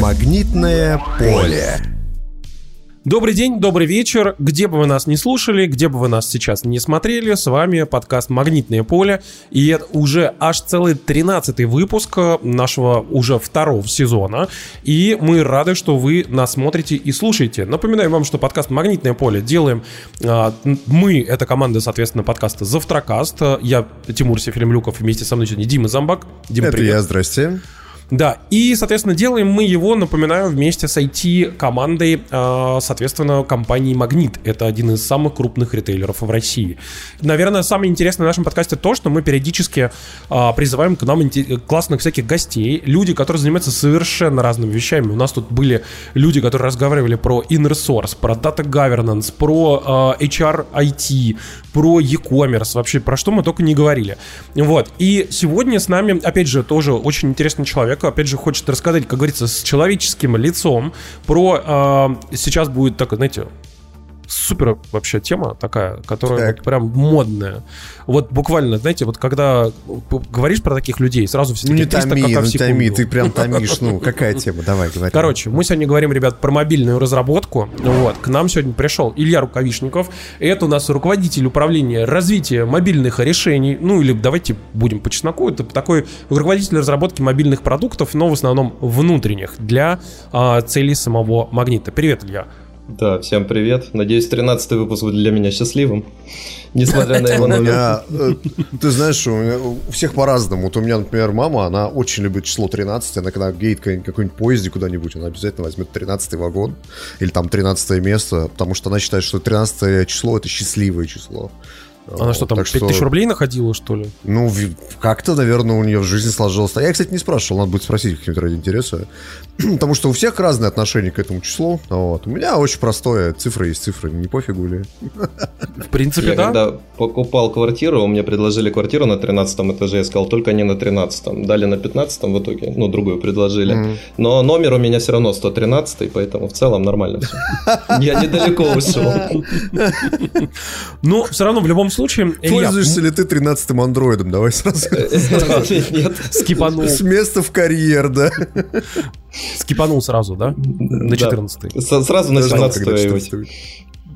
Магнитное поле. Добрый день, добрый вечер. Где бы вы нас не слушали, где бы вы нас сейчас не смотрели, с вами подкаст «Магнитное поле». И это уже аж целый 13 выпуск нашего уже второго сезона. И мы рады, что вы нас смотрите и слушаете. Напоминаю вам, что подкаст «Магнитное поле» делаем а, мы, это команда, соответственно, подкаста «Завтракаст». Я Тимур Сефилимлюков, вместе со мной сегодня Дима Замбак. Дима, это привет. я, здрасте. Да, и, соответственно, делаем мы его, напоминаю, вместе с IT-командой, а, соответственно, компании «Магнит». Это один из самых крупных ритейлеров в России. Наверное, самое интересное в нашем подкасте то, что мы периодически а, призываем к нам классных всяких гостей, люди, которые занимаются совершенно разными вещами. У нас тут были люди, которые разговаривали про inner source, про data governance, про HR IT, про e-commerce, вообще про что мы только не говорили. Вот. И сегодня с нами, опять же, тоже очень интересный человек, опять же, хочет рассказать, как говорится, с человеческим лицом про... Э, сейчас будет так, знаете, супер вообще тема такая, которая так. прям модная. Вот буквально, знаете, вот когда говоришь про таких людей, сразу все ну, не томи, как ну, томи, ты прям томишь. Ну, какая тема? Давай, говори. Короче, мы сегодня говорим, ребят, про мобильную разработку. Вот, к нам сегодня пришел Илья Рукавишников. Это у нас руководитель управления развития мобильных решений. Ну, или давайте будем по чесноку. Это такой руководитель разработки мобильных продуктов, но в основном внутренних для а, целей самого магнита. Привет, Илья. Да, всем привет. Надеюсь, 13 выпуск будет для меня счастливым, несмотря на его номер. Э, ты знаешь, у всех по-разному. Вот у меня, например, мама, она очень любит число 13. Она когда едет какой-нибудь поезде куда-нибудь, она обязательно возьмет 13 вагон или там 13 место, потому что она считает, что 13 число это счастливое число. Она что там, так 5000 что... рублей находила, что ли? Ну, как-то, наверное, у нее в жизни сложилось. Я, кстати, не спрашивал, надо будет спросить какие-нибудь ради интереса. Потому что у всех разные отношения к этому числу. Вот. У меня очень простое. Цифры есть цифры, не пофигу ли. В принципе, я да. когда покупал квартиру, мне предложили квартиру на 13 этаже, я сказал, только не на 13 Дали на 15 в итоге, ну, другую предложили. Mm-hmm. Но номер у меня все равно 113 поэтому в целом нормально все. Я недалеко ушел. Ну, все равно в любом случае... Пользуешься ли ты 13-м андроидом? Давай сразу. Нет. Скипанул. С места в карьер, да? Скипанул сразу, да? На 14 Сразу на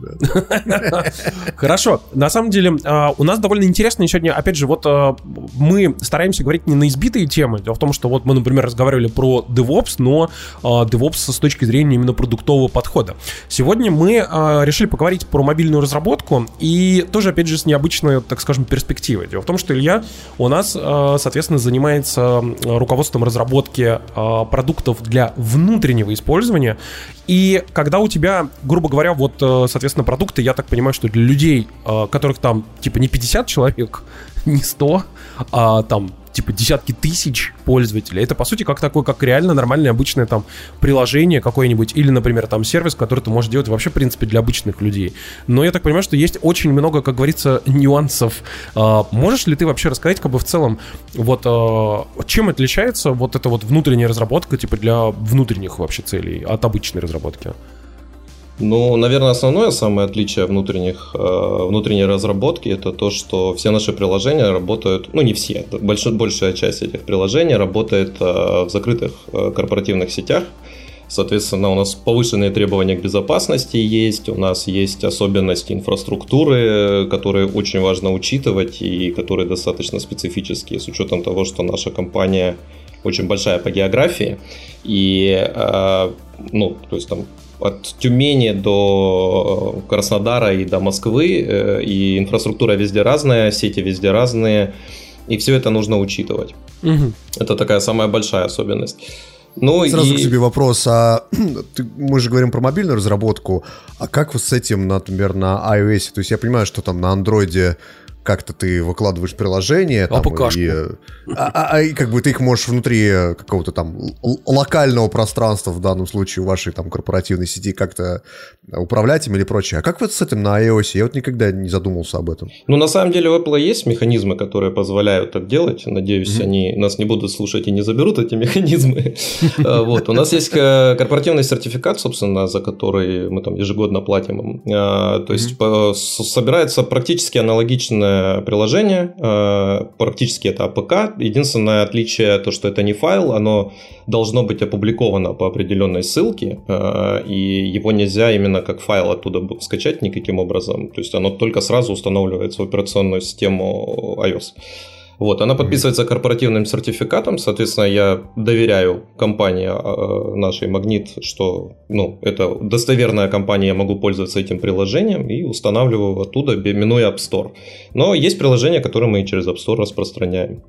17 Хорошо. На самом деле, а, у нас довольно интересно сегодня, опять же, вот а, мы стараемся говорить не на избитые темы. Дело в том, что вот мы, например, разговаривали про DevOps, но а, DevOps с точки зрения именно продуктового подхода. Сегодня мы решили поговорить про мобильную разработку и тоже, опять же, с необычной, так скажем, перспективой. Дело в том, что Илья у нас, соответственно, занимается руководством разработки продуктов для внутреннего использования. И когда у тебя, грубо говоря, вот, соответственно, соответственно, продукты, я так понимаю, что для людей, а, которых там, типа, не 50 человек, не 100, а там, типа, десятки тысяч пользователей. Это, по сути, как такое, как реально нормальное обычное там приложение какое-нибудь или, например, там сервис, который ты можешь делать вообще, в принципе, для обычных людей. Но я так понимаю, что есть очень много, как говорится, нюансов. А, можешь ли ты вообще рассказать, как бы в целом, вот а, чем отличается вот эта вот внутренняя разработка, типа, для внутренних вообще целей от обычной разработки? Ну, наверное, основное самое отличие внутренних, э, внутренней разработки это то, что все наши приложения работают, ну не все, больш, большая часть этих приложений работает э, в закрытых э, корпоративных сетях. Соответственно, у нас повышенные требования к безопасности есть, у нас есть особенности инфраструктуры, которые очень важно учитывать и которые достаточно специфические, с учетом того, что наша компания очень большая по географии. И, ну, то есть там от Тюмени до Краснодара и до Москвы, э, и инфраструктура везде разная, сети везде разные, и все это нужно учитывать. Угу. Это такая самая большая особенность. Ну, Сразу и... к тебе вопрос. А, ты, мы же говорим про мобильную разработку. А как вот с этим, например, на iOS? То есть я понимаю, что там на андроиде как-то ты выкладываешь приложение. Там, и, а, а, а, и как бы ты их можешь внутри какого-то там локального пространства, в данном случае вашей там корпоративной сети, как-то управлять им или прочее. А как вот с этим на iOS? Я вот никогда не задумывался об этом. Ну, на самом деле у Apple есть механизмы, которые позволяют так делать. Надеюсь, mm-hmm. они нас не будут слушать и не заберут эти механизмы. А, вот. У нас есть корпоративный сертификат, собственно, за который мы там ежегодно платим. А, то есть собирается практически аналогичная корпоративное приложение, э, практически это APK. Единственное отличие то, что это не файл, оно должно быть опубликовано по определенной ссылке, э, и его нельзя именно как файл оттуда скачать никаким образом. То есть оно только сразу устанавливается в операционную систему iOS. Вот, она подписывается корпоративным сертификатом, соответственно, я доверяю компании э, нашей Магнит, что ну, это достоверная компания, я могу пользоваться этим приложением и устанавливаю оттуда, минуя App Store. Но есть приложения, которые мы через App Store распространяем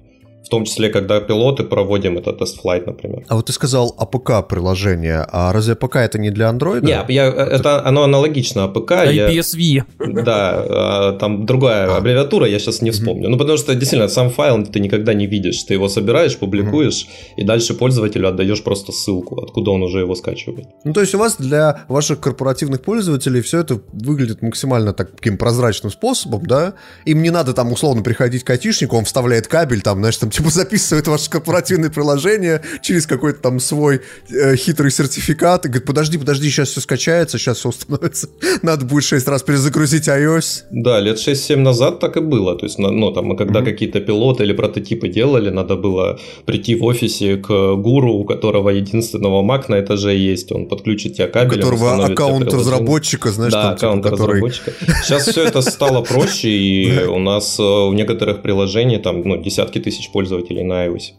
в том числе, когда пилоты проводим это TestFlight, например. А вот ты сказал APK-приложение, а разве APK это не для Android? Нет, я, это оно аналогично APK. IPSV. Я, да, а, там другая а. аббревиатура, я сейчас не вспомню. Ну, потому что, действительно, сам файл ты никогда не видишь. Ты его собираешь, публикуешь, и дальше пользователю отдаешь просто ссылку, откуда он уже его скачивает. Ну, то есть у вас для ваших корпоративных пользователей все это выглядит максимально таким прозрачным способом, да? Им не надо там условно приходить к айтишнику, он вставляет кабель, там, знаешь, там типа записывает ваше корпоративное приложение через какой-то там свой э, хитрый сертификат и говорит, подожди, подожди, сейчас все скачается, сейчас все установится. Надо будет 6 раз перезагрузить iOS. Да, лет 6-7 назад так и было. То есть, ну, там, когда mm-hmm. какие-то пилоты или прототипы делали, надо было прийти в офисе к гуру, у которого единственного Mac на этаже есть, он подключит тебя кабелем. У которого аккаунт разработчика, знаешь, да, там, типа, аккаунт который... разработчика. Сейчас все это стало проще, и у нас у э, некоторых приложений там ну, десятки тысяч пользователей пользователей на iOS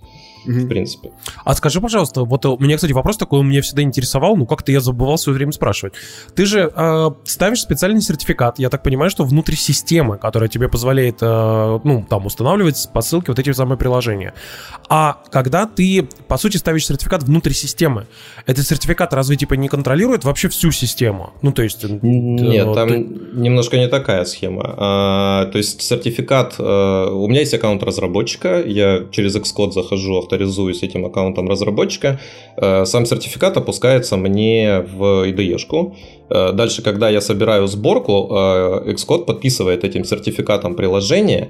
mm-hmm. в принципе. А скажи, пожалуйста, вот у меня, кстати, вопрос такой, он меня всегда интересовал, ну как-то я забывал все время спрашивать. Ты же э, ставишь специальный сертификат, я так понимаю, что внутри системы, которая тебе позволяет, э, ну, там, устанавливать по ссылке вот эти самые приложения. А когда ты, по сути, ставишь сертификат внутри системы, этот сертификат разве, типа, не контролирует вообще всю систему? Ну, то есть... Э, Нет, там ты... немножко не такая схема. А, то есть сертификат... А, у меня есть аккаунт разработчика, я через Xcode захожу авторизуюсь этим аккаунтом разработчика, э, сам сертификат опускается мне в IDE-шку. Э, дальше, когда я собираю сборку, э, Xcode подписывает этим сертификатом приложение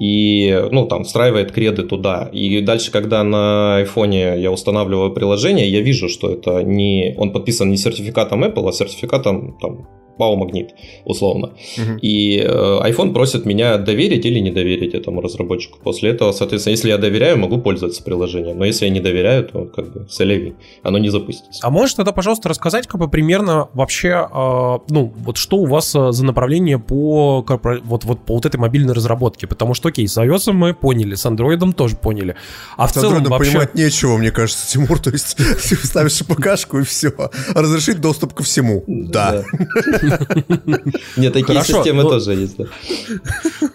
и, ну, там, встраивает креды туда. И дальше, когда на айфоне я устанавливаю приложение, я вижу, что это не... Он подписан не сертификатом Apple, а сертификатом, там, Пау Магнит, условно. Угу. И э, iPhone просит меня доверить или не доверить этому разработчику. После этого, соответственно, если я доверяю, могу пользоваться приложением. Но если я не доверяю, то как бы солеви, оно не запустится. А можешь тогда, пожалуйста, рассказать как бы примерно вообще, э, ну, вот что у вас э, за направление по, вот, вот, по вот этой мобильной разработке? Потому что, окей, с iOS мы поняли, с Android тоже поняли. А с в целом Android вообще... понимать нечего, мне кажется, Тимур. То есть ты ставишь АПКшку и все. Разрешить доступ ко всему. Да. Нет, такие системы тоже есть.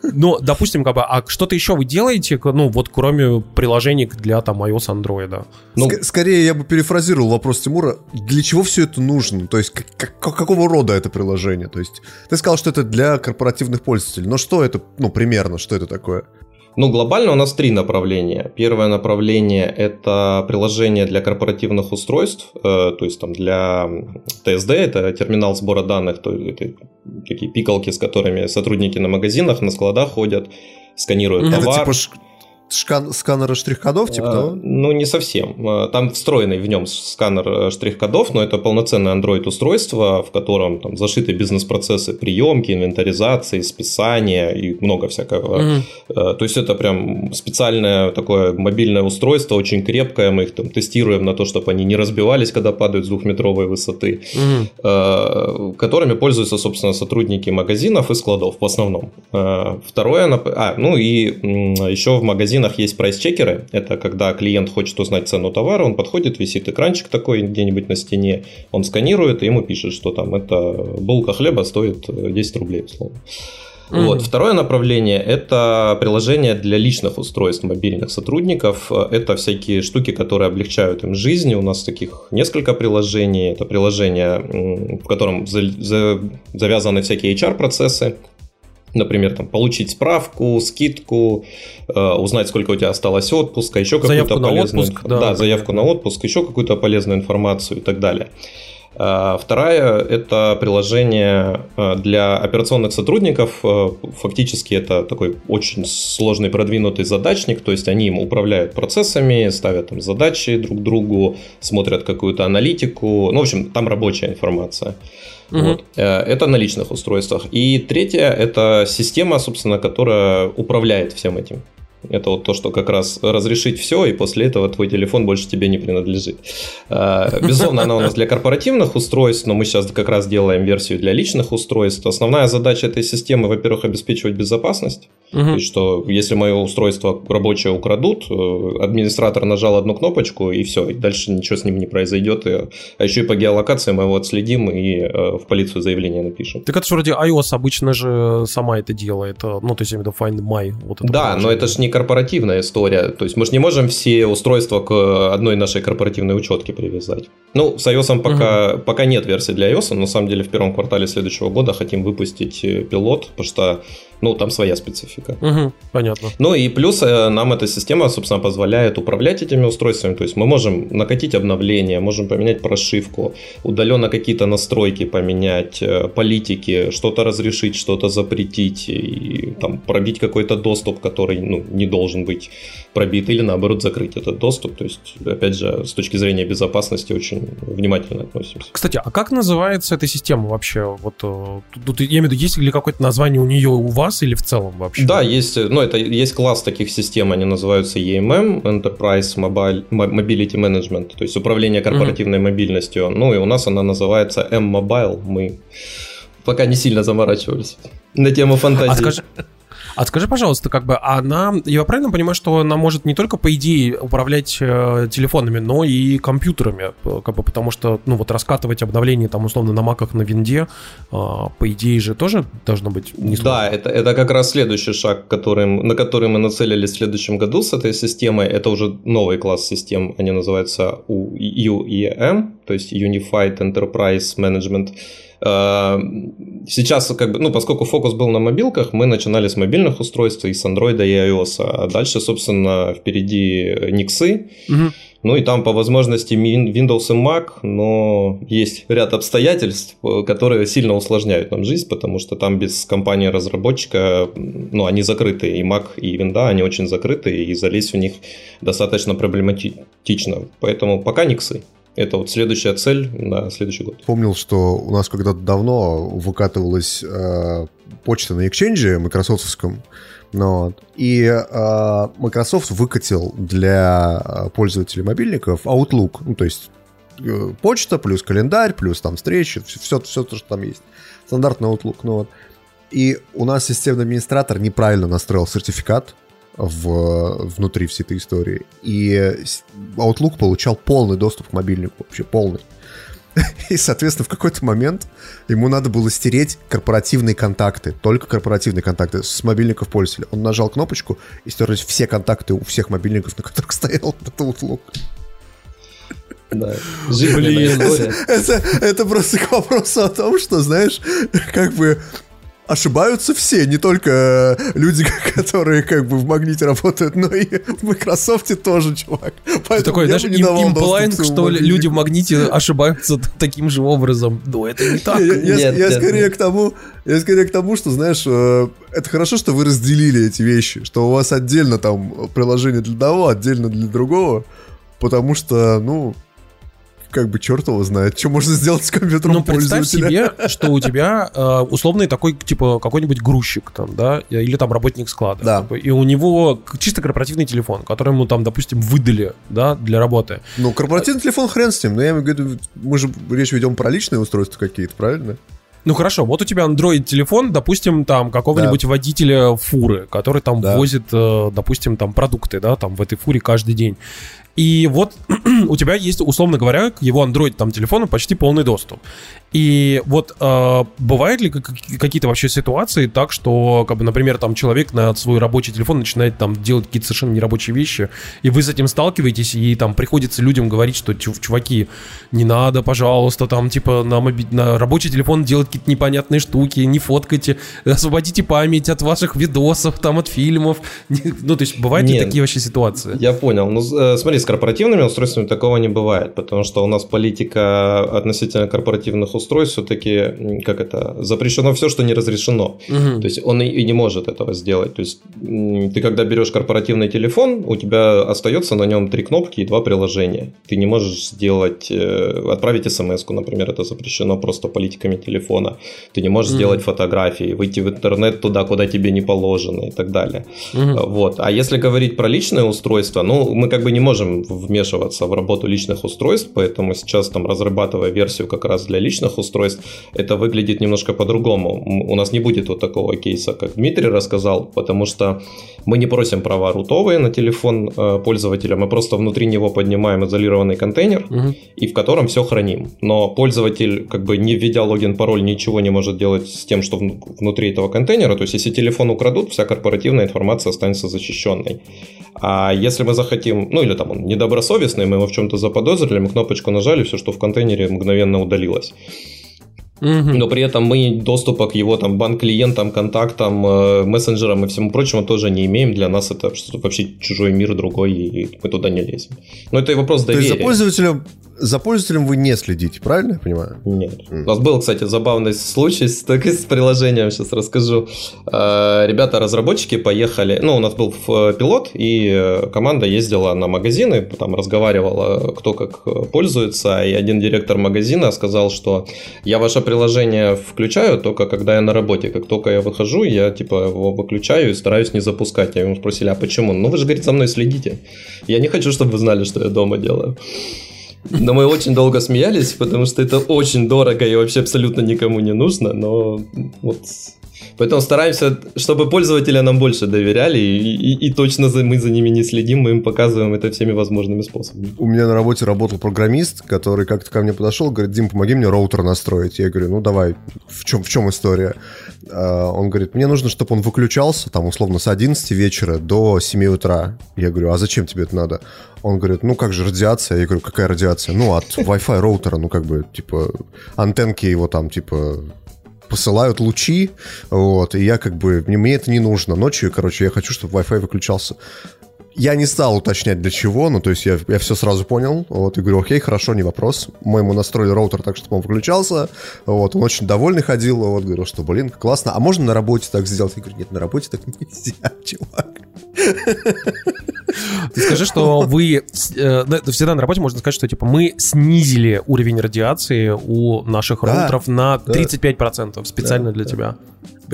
Ну, допустим, как бы, а что-то еще вы делаете, ну, вот кроме приложений для там iOS, Android? Ну, скорее я бы перефразировал вопрос Тимура, для чего все это нужно? То есть, какого рода это приложение? То есть, ты сказал, что это для корпоративных пользователей, но что это, ну, примерно, что это такое? Ну, глобально у нас три направления. Первое направление – это приложение для корпоративных устройств, э, то есть там для TSD, это терминал сбора данных, то это такие пикалки, с которыми сотрудники на магазинах, на складах ходят, сканируют это товар. Типа Шкан, сканера штрих-кодов, типа а, того? Ну, не совсем. А, там встроенный в нем сканер э, штрих-кодов, но это полноценное Android-устройство, в котором там зашиты бизнес-процессы приемки, инвентаризации, списания и много всякого. Угу. То есть это прям специальное такое мобильное устройство, очень крепкое. Мы их там тестируем на то, чтобы они не разбивались, когда падают с двухметровой высоты, угу. которыми пользуются, собственно, сотрудники магазинов и складов в основном. Второе, а, ну и еще в магазинах магазинах есть прайс-чекеры. Это когда клиент хочет узнать цену товара, он подходит, висит экранчик такой где-нибудь на стене, он сканирует, и ему пишет, что там это булка хлеба стоит 10 рублей, условно. Mm-hmm. Вот. Второе направление – это приложение для личных устройств мобильных сотрудников. Это всякие штуки, которые облегчают им жизнь. У нас таких несколько приложений. Это приложение, в котором завязаны всякие HR-процессы. Например, там, получить справку, скидку, э, узнать, сколько у тебя осталось отпуска, еще какую-то полезную отпуск, да, да, заявку на отпуск, еще какую-то полезную информацию и так далее. Э, вторая – это приложение э, для операционных сотрудников. Э, фактически это такой очень сложный продвинутый задачник, то есть они им управляют процессами, ставят там задачи друг другу, смотрят какую-то аналитику. Ну, в общем, там рабочая информация. Угу. Вот. Это на личных устройствах. И третье – это система, собственно, которая управляет всем этим. Это вот то, что как раз разрешить все, и после этого твой телефон больше тебе не принадлежит. А, безусловно, она у нас для корпоративных устройств, но мы сейчас как раз делаем версию для личных устройств. Основная задача этой системы, во-первых, обеспечивать безопасность. Угу. То есть, что если мое устройство рабочее украдут, э, администратор нажал одну кнопочку, и все, и дальше ничего с ним не произойдет. И, а еще и по геолокации мы его отследим и э, в полицию заявление напишем. Так это же вроде iOS обычно же сама это делает. Э, ну, то есть, я имею в виду Find My. Вот это да, но это же не корпоративная история. То есть, мы же не можем все устройства к одной нашей корпоративной учетке привязать. Ну, с iOS пока, угу. пока нет версии для iOS, но на самом деле в первом квартале следующего года хотим выпустить пилот, потому что ну, там своя специфика. Угу, понятно. Ну и плюс э, нам эта система, собственно, позволяет управлять этими устройствами. То есть мы можем накатить обновления, можем поменять прошивку, удаленно какие-то настройки поменять, э, политики, что-то разрешить, что-то запретить, и там пробить какой-то доступ, который ну, не должен быть пробит, или наоборот закрыть этот доступ. То есть, опять же, с точки зрения безопасности очень внимательно относимся. Кстати, а как называется эта система вообще? Вот э, тут, я имею в виду, есть ли какое-то название у нее у вас? Класс или в целом вообще? Да, есть, ну, это есть класс таких систем, они называются EMM, Enterprise Mobile, Mobility Management, то есть управление корпоративной угу. мобильностью. Ну и у нас она называется M-Mobile. Мы пока не сильно заморачивались на тему фантазии. А скажи, а скажи, пожалуйста, как бы она, я правильно понимаю, что она может не только по идее управлять э, телефонами, но и компьютерами, как бы потому что, ну вот раскатывать обновления там условно на маках, на винде, э, по идее же тоже должно быть не. Да, это, это как раз следующий шаг, которым, на который мы нацелились в следующем году с этой системой. Это уже новый класс систем, они называются UEM, то есть Unified Enterprise Management. Э, сейчас, как бы, ну, поскольку фокус был на мобилках, мы начинали с мобильных устройств и с Android и iOS. А дальше, собственно, впереди Никсы. Угу. Ну и там по возможности Windows и Mac, но есть ряд обстоятельств, которые сильно усложняют нам жизнь, потому что там без компании-разработчика, ну, они закрыты, и Mac, и Windows, они очень закрыты, и залезть в них достаточно проблематично. Поэтому пока Никсы. Это вот следующая цель на следующий год. Помнил, что у нас когда-то давно выкатывалась э, почта на Exchange майкрософтовском, ну, вот. И э, Microsoft выкатил для э, пользователей мобильников Outlook, ну, то есть э, почта плюс календарь, плюс там встречи, все, все то, что там есть. Стандартный Outlook, ну вот. И у нас системный администратор неправильно настроил сертификат, в, внутри всей этой истории. И Outlook получал полный доступ к мобильнику, вообще полный. И, соответственно, в какой-то момент ему надо было стереть корпоративные контакты, только корпоративные контакты с мобильников пользователя. Он нажал кнопочку и стерлись все контакты у всех мобильников, на которых стоял этот Outlook. Да. Блин, это, это просто к вопросу о том, что, знаешь, как бы ошибаются все, не только э, люди, которые как бы в Магните работают, но и в Microsoft тоже, чувак. Поэтому такой, знаешь, им, имплайнг, что люди в Магните ошибаются таким же образом. Ну, это не так. Я, я, нет, я нет, скорее нет. к тому, я скорее к тому, что, знаешь, э, это хорошо, что вы разделили эти вещи, что у вас отдельно там приложение для того, отдельно для другого, потому что, ну, как бы черт его знает, что можно сделать с компьютером Ну, представь себе, что у тебя э, условный такой, типа, какой-нибудь грузчик там, да, или там работник склада. Да. Такой, и у него чисто корпоративный телефон, который ему там, допустим, выдали, да, для работы. Ну, корпоративный телефон хрен с ним, но я имею в виду, мы же речь ведем про личные устройства какие-то, правильно? Ну хорошо, вот у тебя Android телефон, допустим, там какого-нибудь да. водителя фуры, который там да. возит, э, допустим, там продукты, да, там в этой фуре каждый день. И вот у тебя есть, условно говоря, к его Android там телефону почти полный доступ. И вот э, бывают ли какие-то вообще ситуации так, что, как бы, например, там человек на свой рабочий телефон начинает там делать какие-то совершенно нерабочие вещи, и вы с этим сталкиваетесь, и там приходится людям говорить, что, чуваки, не надо, пожалуйста, там, типа, на, моби... на рабочий телефон делать какие-то непонятные штуки, не фоткайте, освободите память от ваших видосов, там, от фильмов. Ну, то есть, бывают Нет, ли такие вообще ситуации? Я понял. Ну, э, смотри, с корпоративными устройствами такого не бывает, потому что у нас политика относительно корпоративных устройств все-таки, как это, запрещено все, что не разрешено. Угу. То есть он и, и не может этого сделать. То есть ты когда берешь корпоративный телефон, у тебя остается на нем три кнопки и два приложения. Ты не можешь сделать, э, отправить смс например, это запрещено просто политиками телефона. Ты не можешь угу. сделать фотографии, выйти в интернет туда, куда тебе не положено и так далее. Угу. Вот. А если говорить про личное устройство, ну, мы как бы не можем вмешиваться в работу личных устройств, поэтому сейчас там разрабатывая версию как раз для личных устройств, это выглядит немножко по-другому. У нас не будет вот такого кейса, как Дмитрий рассказал, потому что мы не просим права рутовые на телефон э, пользователя, мы просто внутри него поднимаем изолированный контейнер, угу. и в котором все храним. Но пользователь, как бы не введя логин, пароль, ничего не может делать с тем, что внутри этого контейнера. То есть, если телефон украдут, вся корпоративная информация останется защищенной. А если мы захотим, ну или там он недобросовестный, мы его в чем-то заподозрили, мы кнопочку нажали, все, что в контейнере, мгновенно удалилось. Но при этом мы доступа к его там банк-клиентам, контактам, э, мессенджерам и всему прочему тоже не имеем. Для нас это вообще чужой мир другой, и мы туда не лезем. Но это и вопрос доверия. То есть за пользователем за пользователем вы не следите, правильно я понимаю? Нет. Mm. У нас был, кстати, забавный случай с, так, с приложением, сейчас расскажу. Э, ребята, разработчики поехали, ну, у нас был пилот, и э, команда ездила на магазины, там разговаривала, кто как пользуется, и один директор магазина сказал, что я ваше приложение включаю только когда я на работе, как только я выхожу, я типа его выключаю и стараюсь не запускать. Я ему спросили, а почему? Ну, вы же, говорит, за мной следите. Я не хочу, чтобы вы знали, что я дома делаю. Но мы очень долго смеялись, потому что это очень дорого и вообще абсолютно никому не нужно, но вот Поэтому стараемся, чтобы пользователи нам больше доверяли, и, и, и точно за, мы за ними не следим, мы им показываем это всеми возможными способами. У меня на работе работал программист, который как-то ко мне подошел, говорит, Дим, помоги мне роутер настроить. Я говорю, ну давай, в чем, в чем история? А, он говорит, мне нужно, чтобы он выключался, там, условно, с 11 вечера до 7 утра. Я говорю, а зачем тебе это надо? Он говорит, ну как же радиация? Я говорю, какая радиация? Ну, от Wi-Fi роутера, ну как бы, типа, антенки его там, типа, посылают лучи, вот, и я как бы, мне, мне это не нужно. Ночью, короче, я хочу, чтобы Wi-Fi выключался. Я не стал уточнять для чего, ну, то есть я, я все сразу понял, вот, и говорю, окей, хорошо, не вопрос. Мы ему настроили роутер так, чтобы он выключался, вот, он очень довольный ходил, вот, говорил, что, блин, классно, а можно на работе так сделать? Я говорю, нет, на работе так нельзя, чувак. Ты скажи, что вы э, всегда на работе можно сказать, что типа мы снизили уровень радиации у наших роутеров на 35% специально для тебя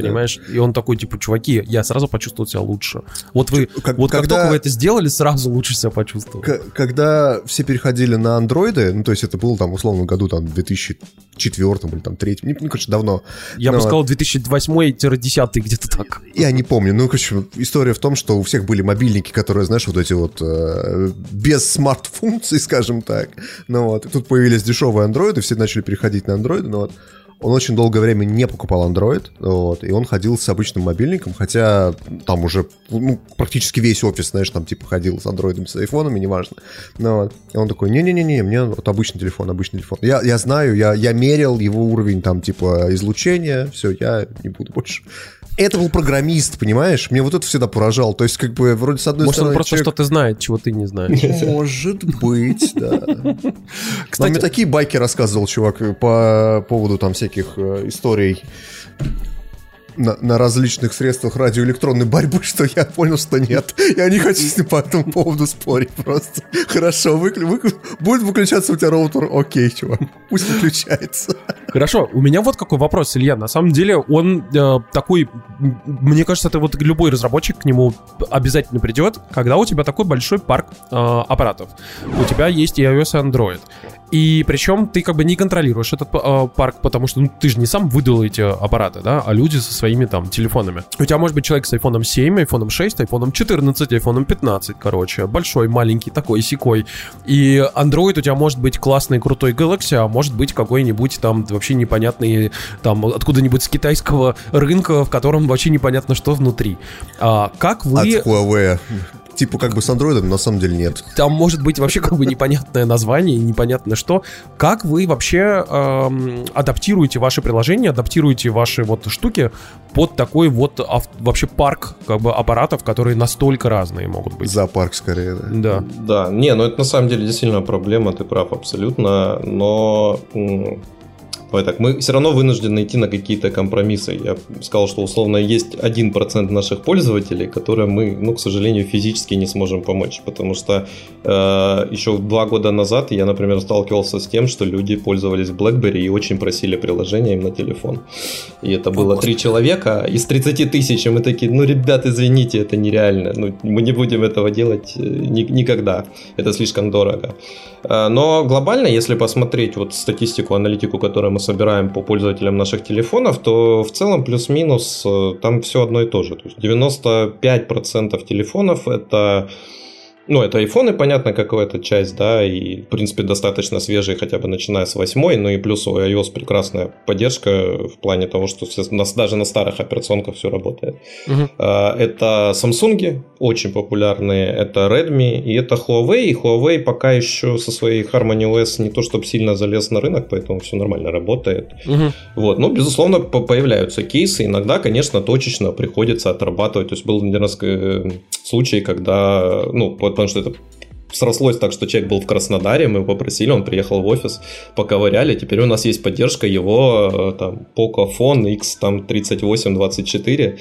понимаешь? Да. И он такой, типа, чуваки, я сразу почувствовал себя лучше. Вот вы, как, вот когда, как только вы это сделали, сразу лучше себя почувствовал. Когда все переходили на андроиды, ну, то есть это было там, условно, году там 2004 или там 3, ну, короче, давно. Я Но... бы сказал 2008-10 где-то так. Я не помню. Ну, короче, история в том, что у всех были мобильники, которые, знаешь, вот эти вот э, без смарт-функций, скажем так. Ну вот, и тут появились дешевые андроиды, все начали переходить на андроиды, ну вот. Он очень долгое время не покупал Android, вот, и он ходил с обычным мобильником, хотя там уже ну, практически весь офис, знаешь, там типа ходил с Android, с айфонами, неважно. Но вот. И он такой, не-не-не, мне вот обычный телефон, обычный телефон. Я, я знаю, я, я мерил его уровень там типа излучения, все, я не буду больше это был программист, понимаешь? Мне вот это всегда поражало. То есть, как бы, вроде с одной Может, стороны... Может, он просто человек... что-то знает, чего ты не знаешь. Может быть, да. Кстати, мне такие байки рассказывал чувак по поводу там всяких э, историй на, на различных средствах радиоэлектронной борьбы, что я понял, что нет. Я не хочу с ним по этому поводу спорить просто. Хорошо, выклю, выклю, будет выключаться у тебя роутер, окей, чувак, пусть выключается. Хорошо, у меня вот какой вопрос, Илья. На самом деле он э, такой, мне кажется, это вот любой разработчик к нему обязательно придет, когда у тебя такой большой парк э, аппаратов. У тебя есть и iOS, и Android. И причем ты как бы не контролируешь этот э, парк, потому что ну, ты же не сам выдал эти аппараты, да, а люди со своими там телефонами. У тебя может быть человек с iPhone 7, iPhone 6, iPhone 14, iPhone 15, короче, большой, маленький, такой, секой. И Android у тебя может быть классный, крутой Galaxy, а может быть какой-нибудь там вообще непонятный, там откуда-нибудь с китайского рынка, в котором вообще непонятно, что внутри. А, как вы... От Huawei типа как бы с андроидом, на самом деле нет. Там может быть вообще как бы непонятное название, непонятно что. Как вы вообще эм, адаптируете ваши приложения, адаптируете ваши вот штуки под такой вот ав- вообще парк как бы аппаратов, которые настолько разные могут быть? Зоопарк скорее, да. Да. Да, не, ну это на самом деле действительно проблема, ты прав абсолютно, но так, мы все равно вынуждены идти на какие-то компромиссы. Я сказал, что условно есть 1% наших пользователей, которым мы, ну, к сожалению, физически не сможем помочь. Потому что э, еще два года назад я, например, сталкивался с тем, что люди пользовались BlackBerry и очень просили приложение им на телефон. И это было три человека из 30 тысяч, и мы такие, ну, ребят, извините, это нереально. Ну, мы не будем этого делать э, ни- никогда. Это слишком дорого. Э, но глобально, если посмотреть вот статистику, аналитику, которую мы собираем по пользователям наших телефонов, то в целом плюс-минус э, там все одно и то же. То есть 95% телефонов это ну, это айфоны, понятно, какая-то часть, да, и, в принципе, достаточно свежие, хотя бы начиная с 8, ну и плюс у iOS прекрасная поддержка в плане того, что даже на старых операционках все работает. Uh-huh. Это Samsung, очень популярные, это Redmi и это Huawei. И Huawei пока еще со своей Harmony OS не то чтобы сильно залез на рынок, поэтому все нормально работает. Uh-huh. Вот, но, безусловно, появляются кейсы. Иногда, конечно, точечно приходится отрабатывать. То есть был несколько случаи, когда, ну, потому что это срослось так, что человек был в Краснодаре, мы попросили, он приехал в офис, поковыряли, теперь у нас есть поддержка его там Pocophone X там 3824.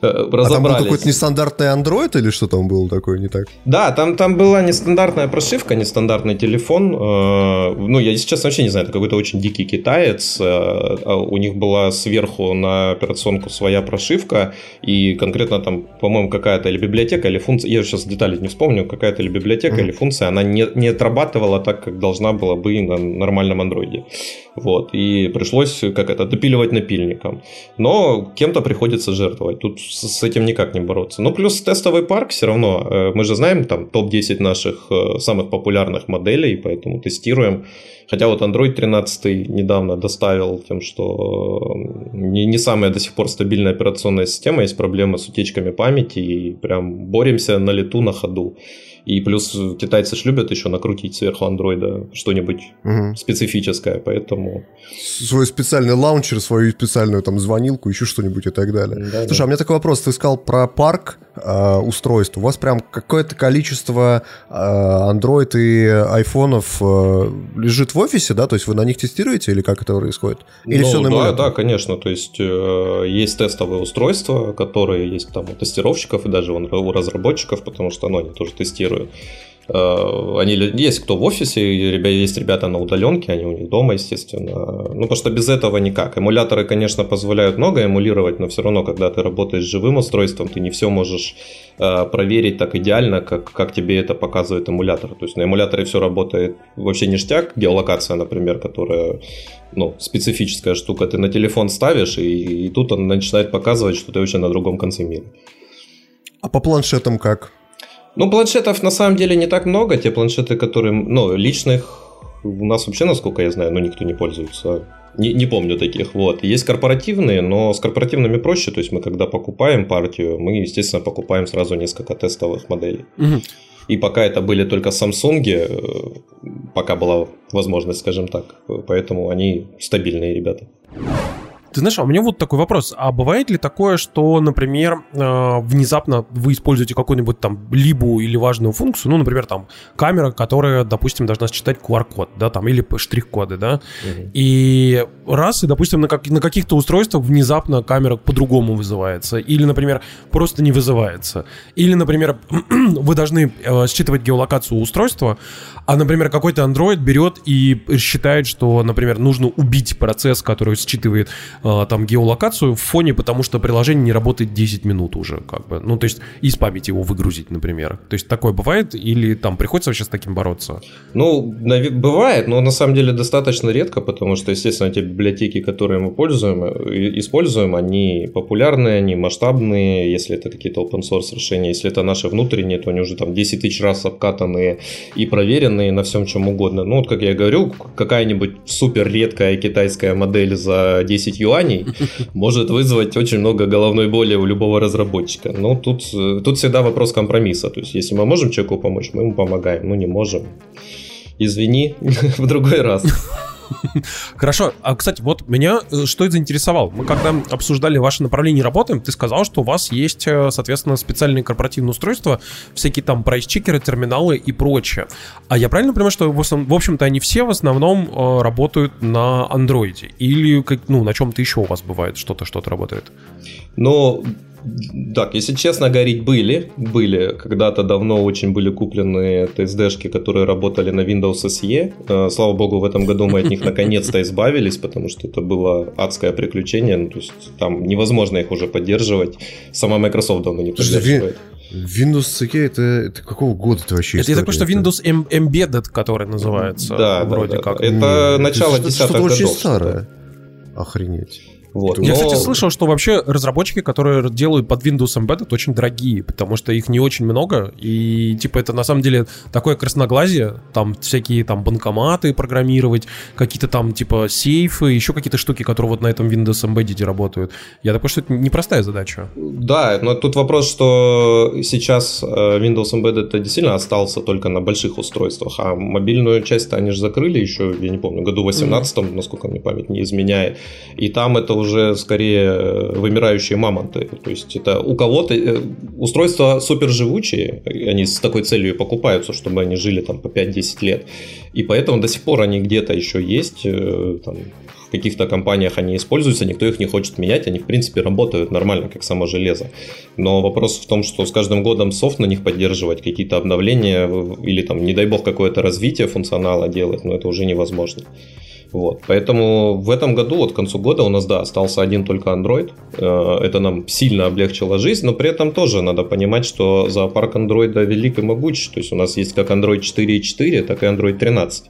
Разобрались. А там был какой-то нестандартный Android или что там было такое не так? Да, там, там была нестандартная прошивка, нестандартный телефон. Ну, я сейчас вообще не знаю, это какой-то очень дикий китаец. У них была сверху на операционку своя прошивка, и конкретно там, по-моему, какая-то или библиотека, или функция, я сейчас детали не вспомню, какая-то или библиотека, или функция, она не, не отрабатывала так, как должна была бы на нормальном андроиде. Вот. И пришлось как это допиливать напильником. Но кем-то приходится жертвовать. Тут с этим никак не бороться. Ну, плюс тестовый парк все равно. Мы же знаем там топ-10 наших самых популярных моделей, поэтому тестируем. Хотя вот Android 13 недавно доставил тем, что не, не самая до сих пор стабильная операционная система, есть проблемы с утечками памяти, и прям боремся на лету, на ходу. И плюс китайцы ж любят еще накрутить сверху андроида что-нибудь угу. специфическое, поэтому... Свой специальный лаунчер, свою специальную там звонилку, еще что-нибудь и так далее. Да, Слушай, да. а у меня такой вопрос. Ты сказал про парк э, устройств. У вас прям какое-то количество э, Android и айфонов э, лежит в офисе, да? То есть вы на них тестируете или как это происходит? Или ну, все на да, да, конечно. То есть э, есть тестовые устройства, которые есть там у тестировщиков и даже у разработчиков, потому что ну, они тоже тестируют они есть кто в офисе, есть ребята на удаленке, они у них дома, естественно. Ну, потому что без этого никак. Эмуляторы, конечно, позволяют много эмулировать, но все равно, когда ты работаешь с живым устройством, ты не все можешь проверить так идеально, как, как тебе это показывает эмулятор. То есть на эмуляторе все работает вообще ништяк. Геолокация, например, которая ну, специфическая штука, ты на телефон ставишь, и, и тут он начинает показывать, что ты вообще на другом конце мира. А по планшетам как? Ну, планшетов на самом деле не так много. Те планшеты, которые, ну, личных у нас вообще, насколько я знаю, ну, никто не пользуется. Не, не помню таких. Вот. Есть корпоративные, но с корпоративными проще. То есть мы когда покупаем партию, мы, естественно, покупаем сразу несколько тестовых моделей. Угу. И пока это были только Samsung, пока была возможность, скажем так. Поэтому они стабильные ребята. Ты знаешь, а у меня вот такой вопрос. А бывает ли такое, что, например, э, внезапно вы используете какую-нибудь там либу или важную функцию, ну, например, там камера, которая, допустим, должна считать QR-код, да, там, или штрих-коды, да, угу. и раз, и, допустим, на, как, на каких-то устройствах внезапно камера по-другому вызывается, или, например, просто не вызывается, или, например, вы должны э, считывать геолокацию устройства, а, например, какой-то Android берет и считает, что, например, нужно убить процесс, который считывает там геолокацию в фоне, потому что приложение не работает 10 минут уже, как бы. Ну, то есть из памяти его выгрузить, например. То есть такое бывает или там приходится вообще с таким бороться? Ну, бывает, но на самом деле достаточно редко, потому что, естественно, те библиотеки, которые мы пользуем, используем, они популярные, они масштабные, если это какие-то open source решения, если это наши внутренние, то они уже там 10 тысяч раз обкатанные и проверенные на всем чем угодно. Ну, вот как я говорю, какая-нибудь супер редкая китайская модель за 10 юаней заболеваний может вызвать очень много головной боли у любого разработчика. Но тут, тут всегда вопрос компромисса. То есть, если мы можем человеку помочь, мы ему помогаем. Ну, не можем. Извини, в другой раз. Хорошо. А, кстати, вот меня э, что заинтересовало. Мы когда обсуждали ваше направление работы, ты сказал, что у вас есть, э, соответственно, специальные корпоративные устройства, всякие там прайс-чекеры, терминалы и прочее. А я правильно понимаю, что, в общем-то, они все в основном э, работают на андроиде? Или, ну, на чем-то еще у вас бывает что-то, что-то работает? Ну, так, если честно говорить, были. Были. Когда-то давно очень были куплены TSD-шки, которые работали на Windows SE. Э, слава богу, в этом году мы от них наконец-то избавились, потому что это было адское приключение. Ну, то есть там невозможно их уже поддерживать. Сама Microsoft давно не поддерживает. Windows SE это, это какого года это вообще? Это такой, что Windows Embedded, который называется. Да, вроде да, как. Да. Это начало десятых годов. Это очень старое. Охренеть. Вот. Я, но... кстати, слышал, что вообще разработчики, которые делают под Windows Embedded, очень дорогие, потому что их не очень много, и типа это на самом деле такое красноглазие, там всякие там банкоматы программировать, какие-то там типа сейфы, еще какие-то штуки, которые вот на этом Windows Embedded работают. Я такой, что это непростая задача. Да, но тут вопрос, что сейчас э, Windows Embedded действительно остался только на больших устройствах, а мобильную часть они же закрыли еще, я не помню, году 18 mm-hmm. насколько мне память не изменяет, и там это уже уже скорее э, вымирающие мамонты. То есть это у кого-то э, устройства суперживучие, они с такой целью покупаются, чтобы они жили там по 5-10 лет. И поэтому до сих пор они где-то еще есть, э, там, в каких-то компаниях они используются, никто их не хочет менять, они в принципе работают нормально, как само железо. Но вопрос в том, что с каждым годом софт на них поддерживать, какие-то обновления или там, не дай бог, какое-то развитие функционала делать, но это уже невозможно. Вот. Поэтому в этом году, вот к концу года у нас, да, остался один только Android. Э, это нам сильно облегчило жизнь, но при этом тоже надо понимать, что зоопарк Android велик и могуч. То есть у нас есть как Android 4.4, так и Android 13.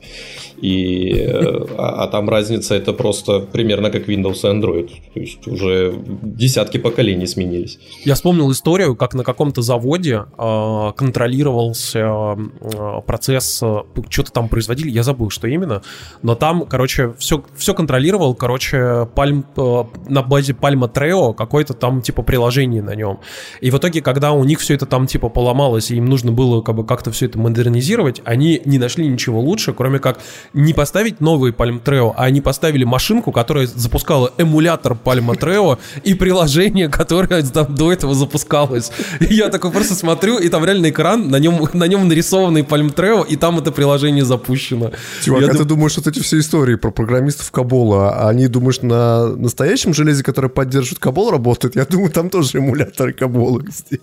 И, э, а, а там разница это просто примерно как Windows и Android. То есть уже десятки поколений сменились. Я вспомнил историю, как на каком-то заводе э, контролировался э, процесс, э, что-то там производили, я забыл, что именно, но там, короче, все, все контролировал, короче, Palm, э, на базе Palma Treo какое-то там типа приложение на нем. И в итоге, когда у них все это там типа поломалось, и им нужно было как бы как-то все это модернизировать, они не нашли ничего лучше, кроме как не поставить новый Palm Treo, а они поставили машинку, которая запускала эмулятор Palm Treo и приложение, которое там до этого запускалось. И я такой просто смотрю, и там реально экран, на нем, на нем нарисованный Palm Treo, и там это приложение запущено. Чувак, я а дум... ты думаешь, что эти все истории про программистов Кабола, они, думаешь, на настоящем железе, которое поддерживает Кабол, работает? Я думаю, там тоже эмуляторы Кабола везде.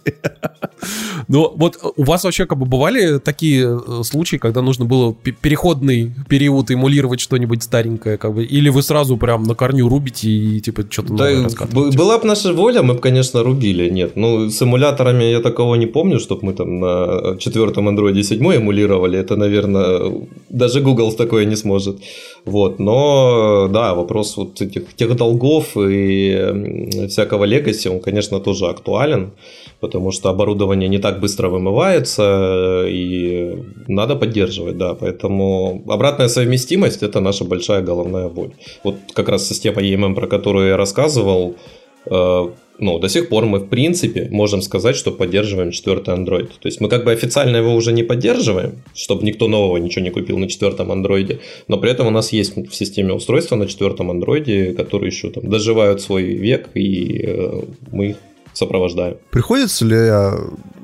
Ну, вот у вас вообще как бы бывали такие э, случаи, когда нужно было переходный период эмулировать что-нибудь старенькое, как бы, или вы сразу прям на корню рубите и типа что-то да, новое раскатываете? Была бы наша воля, мы бы, конечно, рубили. Нет, ну с эмуляторами я такого не помню, чтобы мы там на четвертом андроиде 7 эмулировали. Это, наверное, даже Google такое не сможет. Вот, но да, вопрос вот этих тех долгов и всякого легаси, он, конечно, тоже актуален потому что оборудование не так быстро вымывается, и надо поддерживать, да. Поэтому обратная совместимость – это наша большая головная боль. Вот как раз система EMM, про которую я рассказывал, э, ну, до сих пор мы, в принципе, можем сказать, что поддерживаем четвертый Android. То есть мы как бы официально его уже не поддерживаем, чтобы никто нового ничего не купил на четвертом Android, но при этом у нас есть в системе устройства на четвертом Android, которые еще там доживают свой век, и э, мы их сопровождаю. Приходится ли,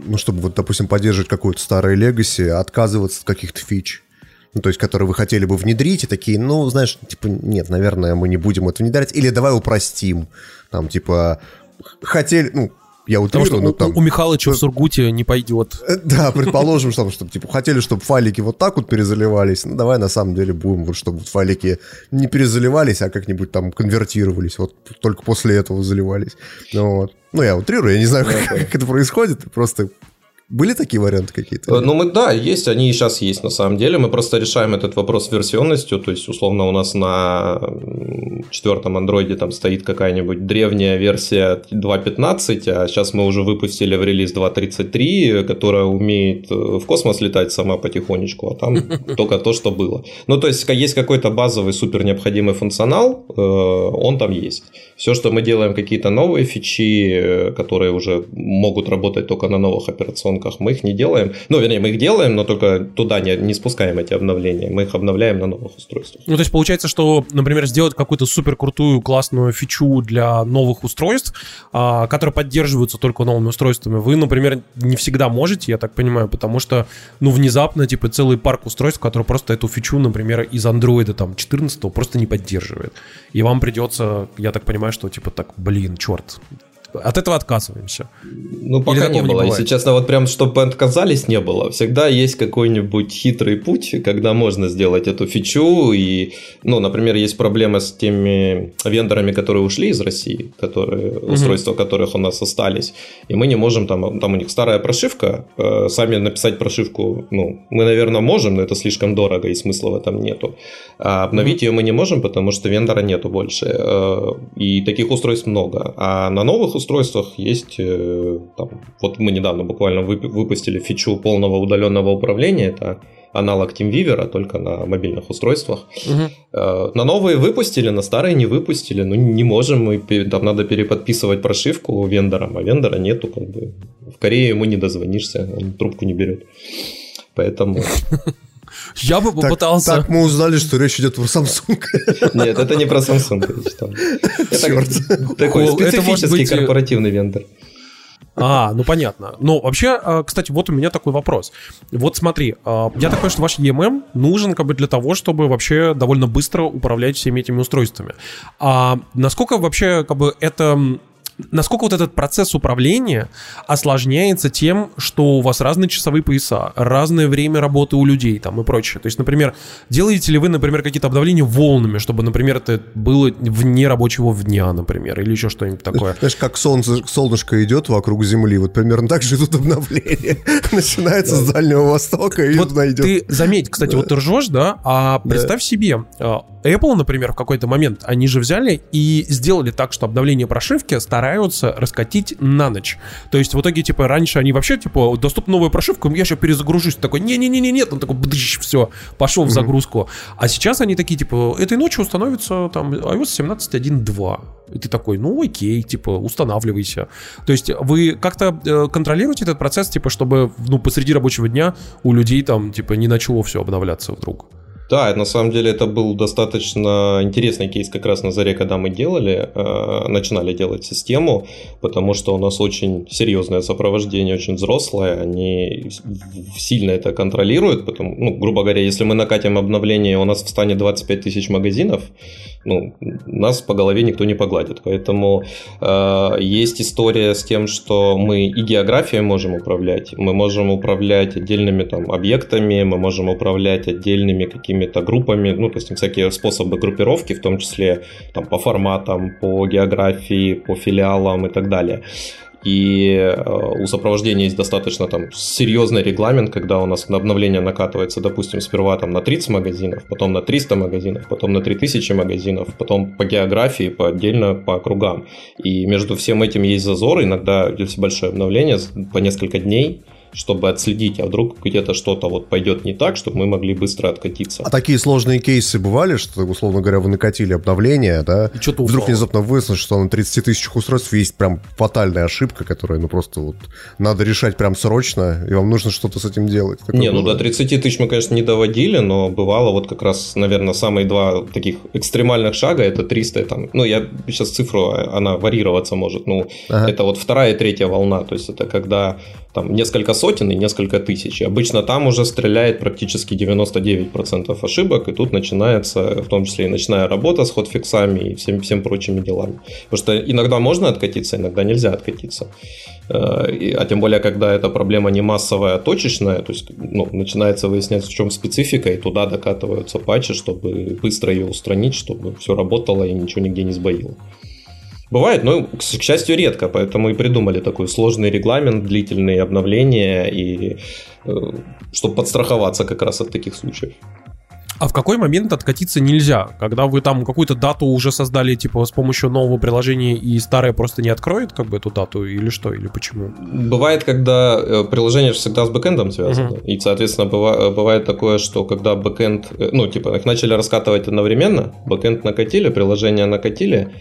ну, чтобы, вот, допустим, поддерживать какую-то старую легаси, отказываться от каких-то фич? Ну, то есть, которые вы хотели бы внедрить, и такие, ну, знаешь, типа, нет, наверное, мы не будем это внедрять, или давай упростим. Там, типа, хотели, ну, я утрирую, Потому что ну, там... у, у Михалыча в Сургуте не пойдет. Э, да, предположим, что, что типа хотели, чтобы файлики вот так вот перезаливались. Ну, давай на самом деле будем, вот, чтобы файлики не перезаливались, а как-нибудь там конвертировались. Вот только после этого заливались. Ну, вот. ну я утрирую, я не знаю, как, как это происходит. Просто Были такие варианты какие-то? Э, ну, мы, да, есть, они и сейчас есть на самом деле. Мы просто решаем этот вопрос версионностью. То есть, условно, у нас на четвертом андроиде там стоит какая-нибудь древняя версия 2.15, а сейчас мы уже выпустили в релиз 2.33, которая умеет э, в космос летать сама потихонечку, а там только то, что было. Ну, то есть, есть какой-то базовый супер необходимый функционал, э, он там есть. Все, что мы делаем, какие-то новые фичи, которые уже могут работать только на новых операционных рисунках, мы их не делаем. Ну, вернее, мы их делаем, но только туда не, не спускаем эти обновления. Мы их обновляем на новых устройствах. Ну, то есть получается, что, например, сделать какую-то супер крутую, классную фичу для новых устройств, а, которые поддерживаются только новыми устройствами, вы, например, не всегда можете, я так понимаю, потому что, ну, внезапно, типа, целый парк устройств, который просто эту фичу, например, из андроида там 14 просто не поддерживает. И вам придется, я так понимаю, что, типа, так, блин, черт, от этого отказываемся. Ну, пока не было. Не Если честно, вот прям, чтобы отказались, не было. Всегда есть какой-нибудь хитрый путь, когда можно сделать эту фичу. И, ну, например, есть проблемы с теми вендорами, которые ушли из России, которые, угу. устройства которых у нас остались. И мы не можем, там, там у них старая прошивка. Э, сами написать прошивку, ну, мы, наверное, можем, но это слишком дорого, и смысла в этом нету. А обновить угу. ее мы не можем, потому что вендора нету больше. Э, и таких устройств много. А на новых устройствах есть, э, там, вот мы недавно буквально выпустили фичу полного удаленного управления, это аналог TeamViewer, только на мобильных устройствах. Угу. На новые выпустили, на старые не выпустили, ну не можем, мы, там надо переподписывать прошивку вендором, а вендора нету, как бы. В Корее ему не дозвонишься, он трубку не берет. Поэтому... Я бы попытался. Так, мы узнали, что речь идет про Samsung. Нет, это не про Samsung Это такой специфический корпоративный вендор. А, ну понятно. Ну, вообще, а, кстати, вот у меня такой вопрос. Вот смотри, а, я так понимаю, что ваш EMM нужен как бы для того, чтобы вообще довольно быстро управлять всеми этими устройствами. А насколько вообще как бы это насколько вот этот процесс управления осложняется тем, что у вас разные часовые пояса, разное время работы у людей там и прочее. То есть, например, делаете ли вы, например, какие-то обновления волнами, чтобы, например, это было вне рабочего дня, например, или еще что-нибудь такое? Знаешь, как солнце, солнышко идет вокруг Земли, вот примерно так же идут обновления. Начинается с Дальнего Востока и вот идет. Ты заметь, кстати, вот ты ржешь, да, а представь себе, а, Apple, например, в какой-то момент, они же взяли и сделали так, что обновление прошивки стараются раскатить на ночь. То есть в итоге, типа, раньше они вообще, типа, доступна новая прошивка, я сейчас перезагружусь. Такой, не-не-не, нет, он такой, бдыщ, все, пошел в загрузку. А сейчас они такие, типа, этой ночью установится там iOS 17.1.2. И ты такой, ну окей, типа, устанавливайся. То есть вы как-то э, контролируете этот процесс, типа, чтобы, ну, посреди рабочего дня у людей там, типа, не начало все обновляться вдруг? Да, на самом деле это был достаточно интересный кейс как раз на заре, когда мы делали, э, начинали делать систему, потому что у нас очень серьезное сопровождение, очень взрослое, они сильно это контролируют, потому, ну, грубо говоря, если мы накатим обновление, у нас встанет 25 тысяч магазинов, ну, нас по голове никто не погладит. Поэтому э, есть история с тем, что мы и географией можем управлять, мы можем управлять отдельными там объектами, мы можем управлять отдельными какими-то группами, ну, то есть всякие способы группировки, в том числе там по форматам, по географии, по филиалам и так далее. И э, у сопровождения есть достаточно там серьезный регламент, когда у нас на обновление накатывается, допустим, сперва там на 30 магазинов, потом на 300 магазинов, потом на 3000 магазинов, потом по географии, по отдельно по округам. И между всем этим есть зазор, иногда если большое обновление по несколько дней, чтобы отследить, а вдруг где-то что-то вот пойдет не так, чтобы мы могли быстро откатиться. А такие сложные кейсы бывали, что, условно говоря, вы накатили обновление, да? И что-то вдруг внезапно выяснилось, что на 30 тысячах устройств есть прям фатальная ошибка, которая, ну, просто вот надо решать прям срочно, и вам нужно что-то с этим делать. Такое не, ну, было? ну до 30 тысяч мы, конечно, не доводили, но бывало вот как раз, наверное, самые два таких экстремальных шага, это 300, там, ну, я сейчас цифру, она варьироваться может, ну, ага. это вот вторая и третья волна, то есть это когда там несколько сотен и несколько тысяч. И обычно там уже стреляет практически 99% ошибок, и тут начинается, в том числе и ночная работа с ходфиксами и всем, всем прочими делами. Потому что иногда можно откатиться, иногда нельзя откатиться. Э, а тем более, когда эта проблема не массовая, а точечная, то есть ну, начинается выяснять, в чем специфика, и туда докатываются патчи, чтобы быстро ее устранить, чтобы все работало и ничего нигде не сбоило. Бывает, но, к счастью, редко, поэтому и придумали такой сложный регламент, длительные обновления, и э, чтобы подстраховаться как раз от таких случаев. А в какой момент откатиться нельзя? Когда вы там какую-то дату уже создали, типа, с помощью нового приложения, и старое просто не откроет, как бы, эту дату, или что, или почему? Бывает, когда э, приложение всегда с бэкэндом связано, uh-huh. и, соответственно, бывает, бывает такое, что когда бэкэнд, э, ну, типа, их начали раскатывать одновременно, бэкэнд накатили, приложение накатили,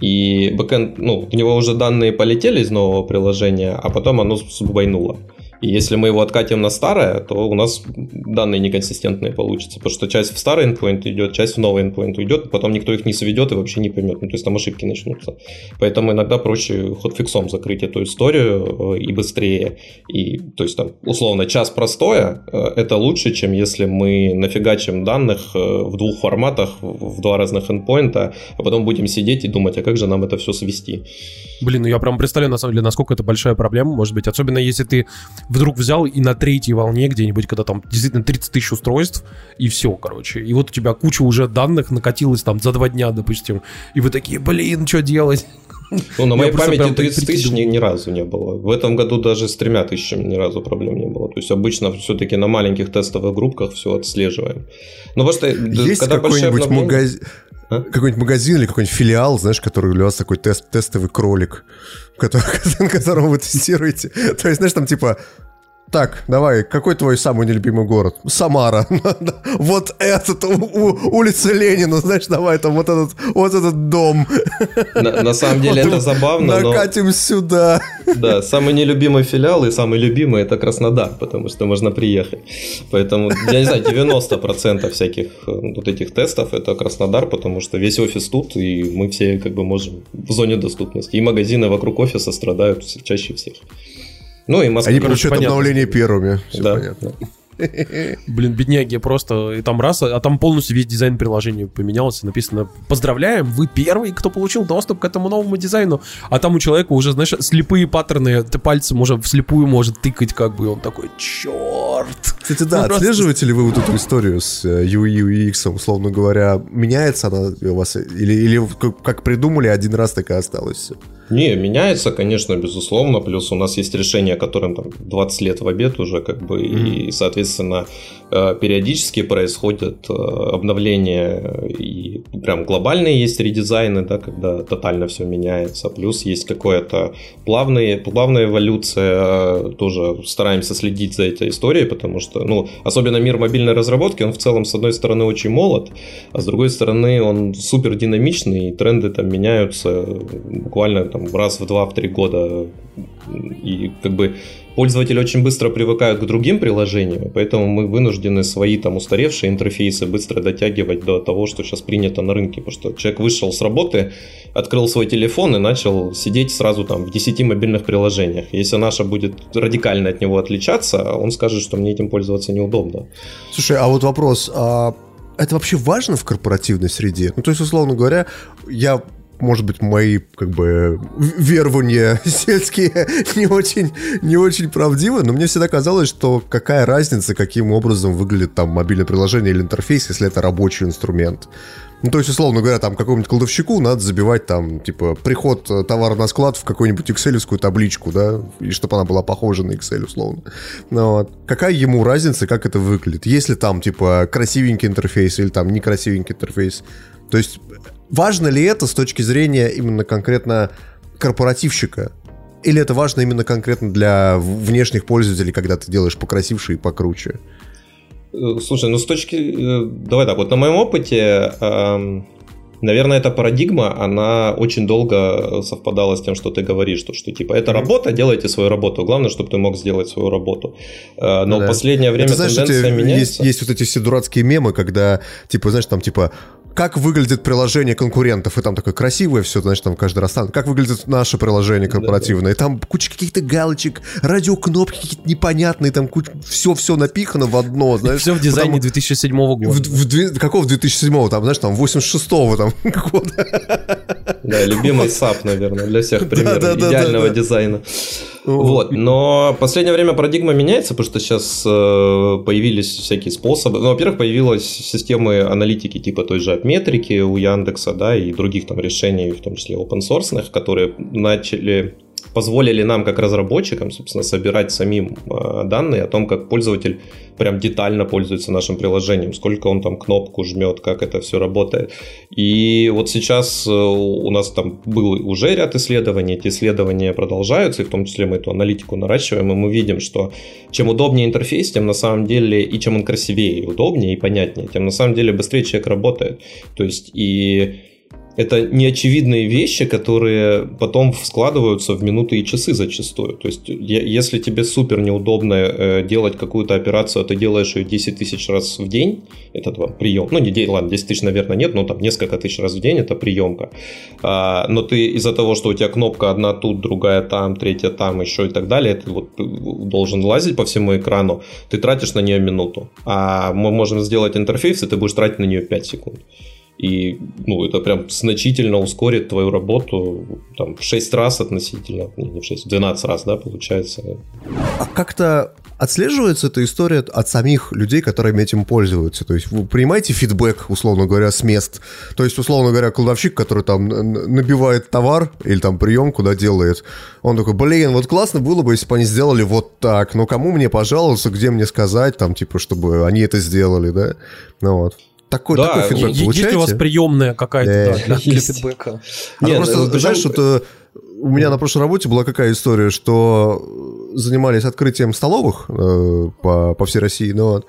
и бэкэнд, ну, у него уже данные полетели из нового приложения, а потом оно сбойнуло. И если мы его откатим на старое, то у нас данные неконсистентные получатся, потому что часть в старый endpoint идет, часть в новый endpoint уйдет, потом никто их не сведет и вообще не поймет, ну, то есть там ошибки начнутся. Поэтому иногда проще хотфиксом закрыть эту историю э, и быстрее. И, то есть там, условно, час простоя э, – это лучше, чем если мы нафигачим данных э, в двух форматах, в два разных endpoint, а потом будем сидеть и думать, а как же нам это все свести. Блин, ну я прям представляю, на самом деле, насколько это большая проблема, может быть, особенно если ты вдруг взял и на третьей волне где-нибудь, когда там действительно 30 тысяч устройств, и все, короче. И вот у тебя куча уже данных накатилась там за два дня, допустим, и вы такие, блин, что делать? Ну, на моей памяти 30 тысяч ни, ни разу не было. В этом году даже с тремя тысячами ни разу проблем не было. То есть обычно все-таки на маленьких тестовых группках все отслеживаем. Ну, просто Есть когда какой-нибудь обновление... магазин... А? Какой-нибудь магазин или какой-нибудь филиал, знаешь, который у вас такой тест, тестовый кролик, который, которого вы тестируете. То есть, знаешь, там типа так, давай, какой твой самый нелюбимый город? Самара. вот этот, улица Ленина, знаешь, давай, там вот этот, вот этот дом. На, на самом деле это забавно, Накатим сюда. Да, самый нелюбимый филиал и самый любимый это Краснодар, потому что можно приехать. Поэтому, я не знаю, 90% всяких э, вот этих тестов это Краснодар, потому что весь офис тут, и мы все как бы можем в зоне доступности. И магазины вокруг офиса страдают чаще всех. Ну и Москва. Они получают обновление первыми. Все да. понятно. Блин, бедняги, просто и там раз, а там полностью весь дизайн приложения поменялся. Написано, поздравляем, вы первый, кто получил доступ к этому новому дизайну. А там у человека уже, знаешь, слепые паттерны, ты пальцем уже вслепую может тыкать, как бы, и он такой, черт. Кстати, да, ну, отслеживаете ли вы вот эту историю с UI, э, UX, условно говоря, меняется она у вас, или, или как придумали, один раз так и осталось все? Не, меняется, конечно, безусловно. Плюс у нас есть решение, которым там 20 лет в обед уже, как бы, mm-hmm. и, соответственно, периодически происходят э, обновления и прям глобальные есть редизайны, да, когда тотально все меняется. Плюс есть какое-то плавная, плавная эволюция, э, тоже стараемся следить за этой историей, потому что, ну, особенно мир мобильной разработки, он в целом, с одной стороны, очень молод, а с другой стороны, он супер динамичный, и тренды там меняются буквально там раз в два, в три года. И как бы пользователи очень быстро привыкают к другим приложениям, поэтому мы вынуждены свои там устаревшие интерфейсы быстро дотягивать до того, что сейчас принято на рынке, потому что человек вышел с работы, открыл свой телефон и начал сидеть сразу там в 10 мобильных приложениях. Если наша будет радикально от него отличаться, он скажет, что мне этим пользоваться неудобно. Слушай, а вот вопрос, а это вообще важно в корпоративной среде? Ну, то есть, условно говоря, я может быть, мои, как бы, верования сельские не очень, не очень правдивы, но мне всегда казалось, что какая разница, каким образом выглядит там мобильное приложение или интерфейс, если это рабочий инструмент. Ну, то есть, условно говоря, там какому-нибудь кладовщику надо забивать там, типа, приход товара на склад в какую-нибудь excel табличку, да, и чтобы она была похожа на Excel, условно. Ну, вот. Какая ему разница, как это выглядит? Если там, типа, красивенький интерфейс или там некрасивенький интерфейс? То есть, Важно ли это с точки зрения именно конкретно корпоративщика? Или это важно именно конкретно для внешних пользователей, когда ты делаешь покрасивше и покруче? Э, слушай, ну с точки... Э, давай так, вот на моем опыте, эм, наверное, эта парадигма, она очень долго совпадала с тем, что ты говоришь, что, что типа, это работа, делайте свою работу. Главное, чтобы ты мог сделать свою работу. Э, но да. последнее время это, знаешь, тенденция меняется. Есть, есть вот эти все дурацкие мемы, когда, типа, знаешь, там, типа, как выглядит приложение конкурентов, и там такое красивое все, значит, там каждый раз там, как выглядит наше приложение корпоративное, и там куча каких-то галочек, радиокнопки какие-то непонятные, там куча, все-все напихано в одно, знаешь. Все в дизайне потому, 2007 года. В, в, в, какого 2007 там, знаешь, там 86-го там года. Да, любимый SAP, наверное, для всех примеров идеального дизайна. Вот, но в последнее время парадигма меняется, потому что сейчас э, появились всякие способы. Ну, во-первых, появилась системы аналитики типа той же Апметрики у Яндекса, да, и других там решений, в том числе open source, которые начали позволили нам, как разработчикам, собственно, собирать самим э, данные о том, как пользователь прям детально пользуется нашим приложением, сколько он там кнопку жмет, как это все работает. И вот сейчас э, у нас там был уже ряд исследований, эти исследования продолжаются, и в том числе мы эту аналитику наращиваем, и мы видим, что чем удобнее интерфейс, тем на самом деле, и чем он красивее, и удобнее, и понятнее, тем на самом деле быстрее человек работает. То есть и это неочевидные вещи, которые потом складываются в минуты и часы зачастую. То есть, если тебе супер неудобно э, делать какую-то операцию, а ты делаешь ее 10 тысяч раз в день, это два прием. Ну, не 10, ладно, 10 тысяч, наверное, нет, но там несколько тысяч раз в день это приемка. А, но ты из-за того, что у тебя кнопка одна тут, другая там, третья там, еще и так далее, ты вот должен лазить по всему экрану, ты тратишь на нее минуту. А мы можем сделать интерфейс, и ты будешь тратить на нее 5 секунд. И ну, это прям значительно ускорит твою работу там, в 6 раз относительно, не в 6, в 12 раз, да, получается. А как-то отслеживается эта история от самих людей, которыми этим пользуются? То есть вы принимаете фидбэк, условно говоря, с мест? То есть, условно говоря, кладовщик, который там набивает товар или там прием, куда делает, он такой, блин, вот классно было бы, если бы они сделали вот так, но кому мне пожаловаться, где мне сказать, там, типа, чтобы они это сделали, да? Ну вот. Такой, да, такой фидбэк есть получаете? Есть у вас приемная какая-то да, для фидбэка? А Нет, просто, ну, знаешь, что у меня на прошлой работе была какая история, что занимались открытием столовых э, по, по всей России, но вот,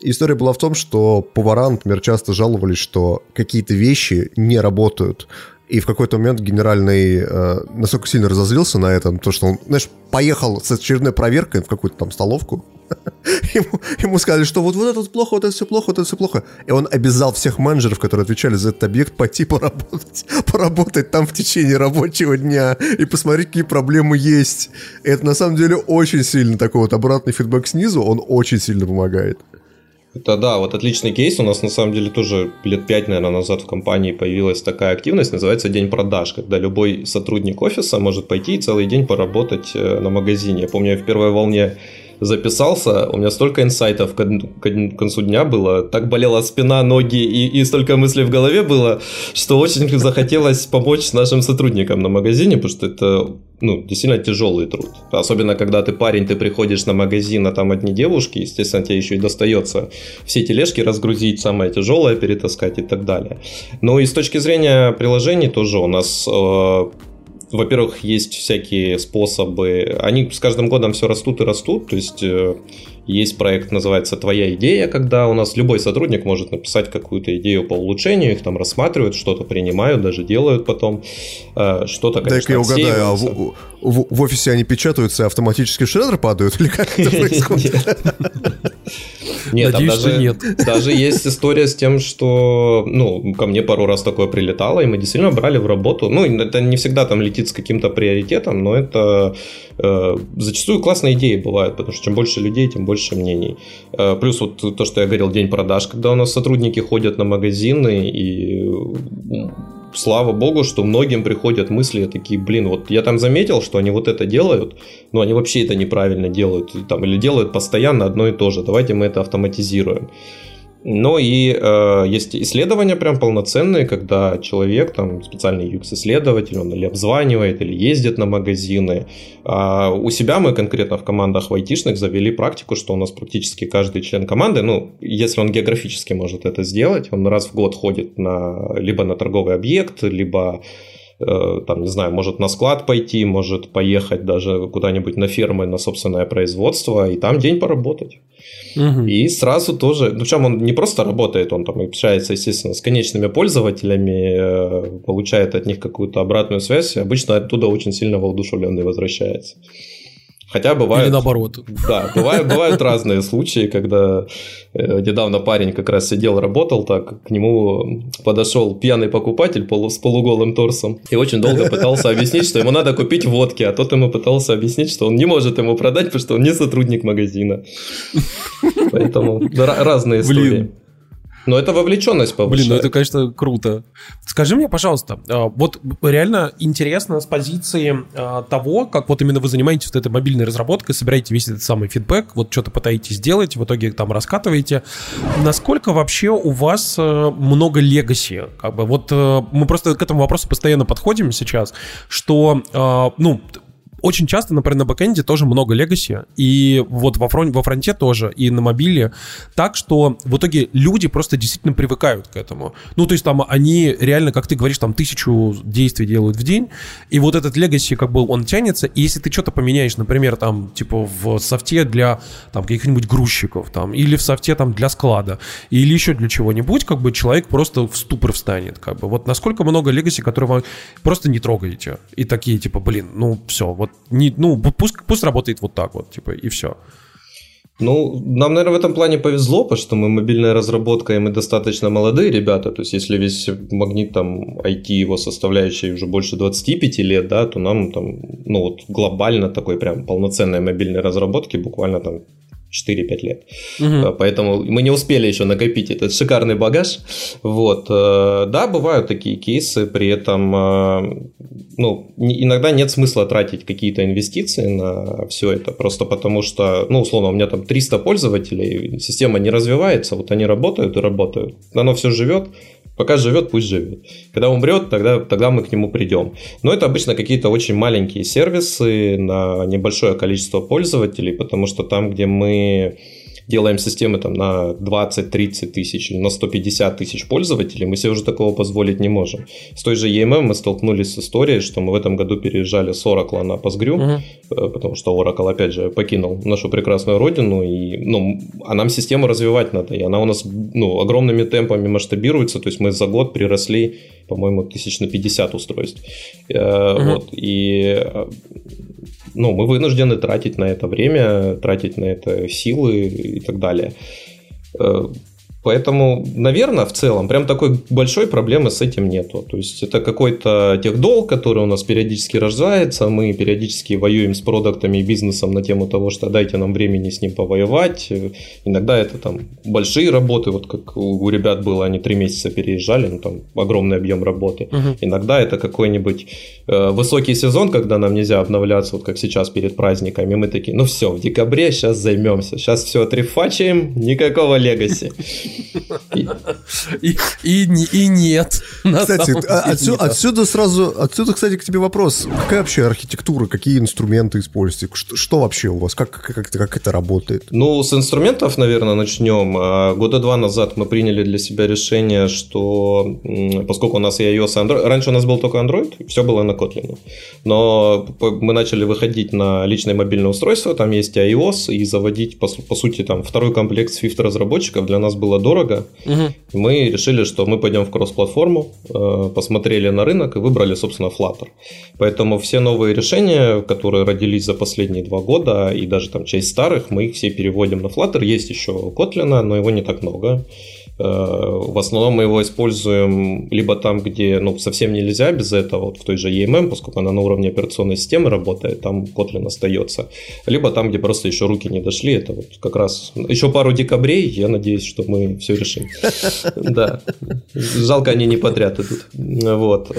история была в том, что повара, например, часто жаловались, что какие-то вещи не работают. И в какой-то момент генеральный э, настолько сильно разозлился на этом, то, что он, знаешь, поехал с очередной проверкой в какую-то там столовку, ему, ему сказали, что вот, вот это плохо, вот это все плохо, вот это все плохо. И он обязал всех менеджеров, которые отвечали за этот объект, пойти поработать, поработать там в течение рабочего дня и посмотреть, какие проблемы есть. И это на самом деле очень сильно такой вот обратный фидбэк снизу, он очень сильно помогает. Это да, вот отличный кейс. У нас на самом деле тоже лет пять, наверное, назад в компании появилась такая активность, называется День продаж, когда любой сотрудник офиса может пойти и целый день поработать э, на магазине. Я помню, я в первой волне записался, у меня столько инсайтов к, к концу дня было, так болела спина, ноги и, и столько мыслей в голове было, что очень захотелось помочь нашим сотрудникам на магазине, потому что это ну, действительно тяжелый труд. Особенно, когда ты парень, ты приходишь на магазин, а там одни девушки, естественно, тебе еще и достается все тележки разгрузить, самое тяжелое перетаскать и так далее. Ну и с точки зрения приложений тоже у нас э, во-первых, есть всякие способы, они с каждым годом все растут и растут, то есть э, есть проект, называется «Твоя идея», когда у нас любой сотрудник может написать какую-то идею по улучшению, их там рассматривают, что-то принимают, даже делают потом, э, что-то, конечно, Дай-ка я угадаю, а в, в, в офисе они печатаются и автоматически в шредер падают? Или как это происходит? Нет, Надеюсь, даже, нет. Даже есть история с тем, что, ну, ко мне пару раз такое прилетало, и мы действительно брали в работу. Ну, это не всегда там летит с каким-то приоритетом, но это э, зачастую классные идеи бывают, потому что чем больше людей, тем больше мнений. Э, плюс вот то, что я говорил, день продаж, когда у нас сотрудники ходят на магазины и слава богу, что многим приходят мысли такие, блин, вот я там заметил, что они вот это делают, но они вообще это неправильно делают, там, или делают постоянно одно и то же, давайте мы это автоматизируем. Но и э, есть исследования прям полноценные, когда человек, там специальный UX-исследователь, он или обзванивает, или ездит на магазины. А у себя мы конкретно в командах в айтишных завели практику, что у нас практически каждый член команды, ну, если он географически может это сделать, он раз в год ходит на, либо на торговый объект, либо там, не знаю, может на склад пойти, может поехать даже куда-нибудь на фермы, на собственное производство, и там день поработать. Угу. И сразу тоже, причем он не просто работает, он там общается, естественно, с конечными пользователями, э, получает от них какую-то обратную связь, и обычно оттуда очень сильно воодушевленный возвращается. Хотя бывают... Или наоборот. Да, бывают, бывают разные случаи, когда э, недавно парень как раз сидел, работал так, к нему подошел пьяный покупатель полу, с полуголым торсом и очень долго пытался объяснить, что ему надо купить водки, а тот ему пытался объяснить, что он не может ему продать, потому что он не сотрудник магазина. Поэтому разные истории. Блин. Но это вовлеченность повышает. Блин, ну это, конечно, круто. Скажи мне, пожалуйста, а, вот реально интересно с позиции а, того, как вот именно вы занимаетесь вот этой мобильной разработкой, собираете весь этот самый фидбэк, вот что-то пытаетесь сделать, в итоге там раскатываете. Насколько вообще у вас э, много легаси? Как бы вот э, мы просто к этому вопросу постоянно подходим сейчас, что, а, ну, очень часто, например, на бэкэнде тоже много легаси, и вот во, фрон, во фронте тоже, и на мобиле, так что в итоге люди просто действительно привыкают к этому. Ну, то есть там они реально, как ты говоришь, там тысячу действий делают в день, и вот этот легаси, как бы, он тянется, и если ты что-то поменяешь, например, там, типа, в софте для, там, каких-нибудь грузчиков, там, или в софте, там, для склада, или еще для чего-нибудь, как бы, человек просто в ступор встанет, как бы. Вот насколько много легаси, которые вы просто не трогаете, и такие, типа, блин, ну, все, вот не, ну, пусть, пусть работает вот так вот, типа, и все. Ну, нам, наверное, в этом плане повезло, потому что мы мобильная разработка, и мы достаточно молодые ребята. То есть, если весь магнит там IT его составляющий уже больше 25 лет, да, то нам там, ну, вот глобально такой прям полноценной мобильной разработки буквально там 4-5 лет. Угу. Поэтому мы не успели еще накопить этот шикарный багаж. Вот. Э, да, бывают такие кейсы, при этом э, ну, иногда нет смысла тратить какие-то инвестиции на все это, просто потому что, ну, условно, у меня там 300 пользователей, система не развивается, вот они работают и работают, оно все живет, Пока живет, пусть живет. Когда умрет, тогда, тогда мы к нему придем. Но это обычно какие-то очень маленькие сервисы на небольшое количество пользователей, потому что там, где мы делаем системы там на 20-30 тысяч или на 150 тысяч пользователей, мы себе уже такого позволить не можем. С той же EMM мы столкнулись с историей, что мы в этом году переезжали с Oracle на Postgre, угу. потому что Oracle, опять же, покинул нашу прекрасную родину, и, ну, а нам систему развивать надо, и она у нас ну, огромными темпами масштабируется, то есть мы за год приросли, по-моему, тысяч на 50 устройств. Угу. Вот, и э, ну, мы вынуждены тратить на это время, тратить на это силы и так далее. Поэтому, наверное, в целом, прям такой большой проблемы с этим нету. То есть это какой-то техдолг, который у нас периодически рождается. Мы периодически воюем с продуктами и бизнесом на тему того, что дайте нам времени с ним повоевать. Иногда это там большие работы, вот как у ребят было, они три месяца переезжали, ну там огромный объем работы. Угу. Иногда это какой-нибудь э, высокий сезон, когда нам нельзя обновляться, вот как сейчас перед праздниками. Мы такие, ну все, в декабре сейчас займемся, сейчас все отрефачаем, никакого легаси. И, и, и нет. Кстати, а отсюда, отсюда сразу, отсюда, кстати, к тебе вопрос. Какая вообще архитектура, какие инструменты используете? Что, что вообще у вас? Как, как, как это работает? Ну, с инструментов, наверное, начнем. А, года два назад мы приняли для себя решение, что поскольку у нас и iOS, и Android, раньше у нас был только Android, все было на Kotlin. Но мы начали выходить на личное мобильное устройство, там есть iOS, и заводить, по, по сути, там второй комплект Swift разработчиков для нас было дорого. Угу. Мы решили, что мы пойдем в кросс-платформу, э, посмотрели на рынок и выбрали, собственно, Flutter. Поэтому все новые решения, которые родились за последние два года, и даже там часть старых, мы их все переводим на Flutter. Есть еще Kotlin, но его не так много. Э, в основном мы его используем либо там, где ну, совсем нельзя без этого, вот в той же EMM, поскольку она на уровне операционной системы работает, там Kotlin остается. Либо там, где просто еще руки не дошли, это вот как раз еще пару декабрей, я надеюсь, что мы все решим. Да. Жалко, они не подряд идут. Вот.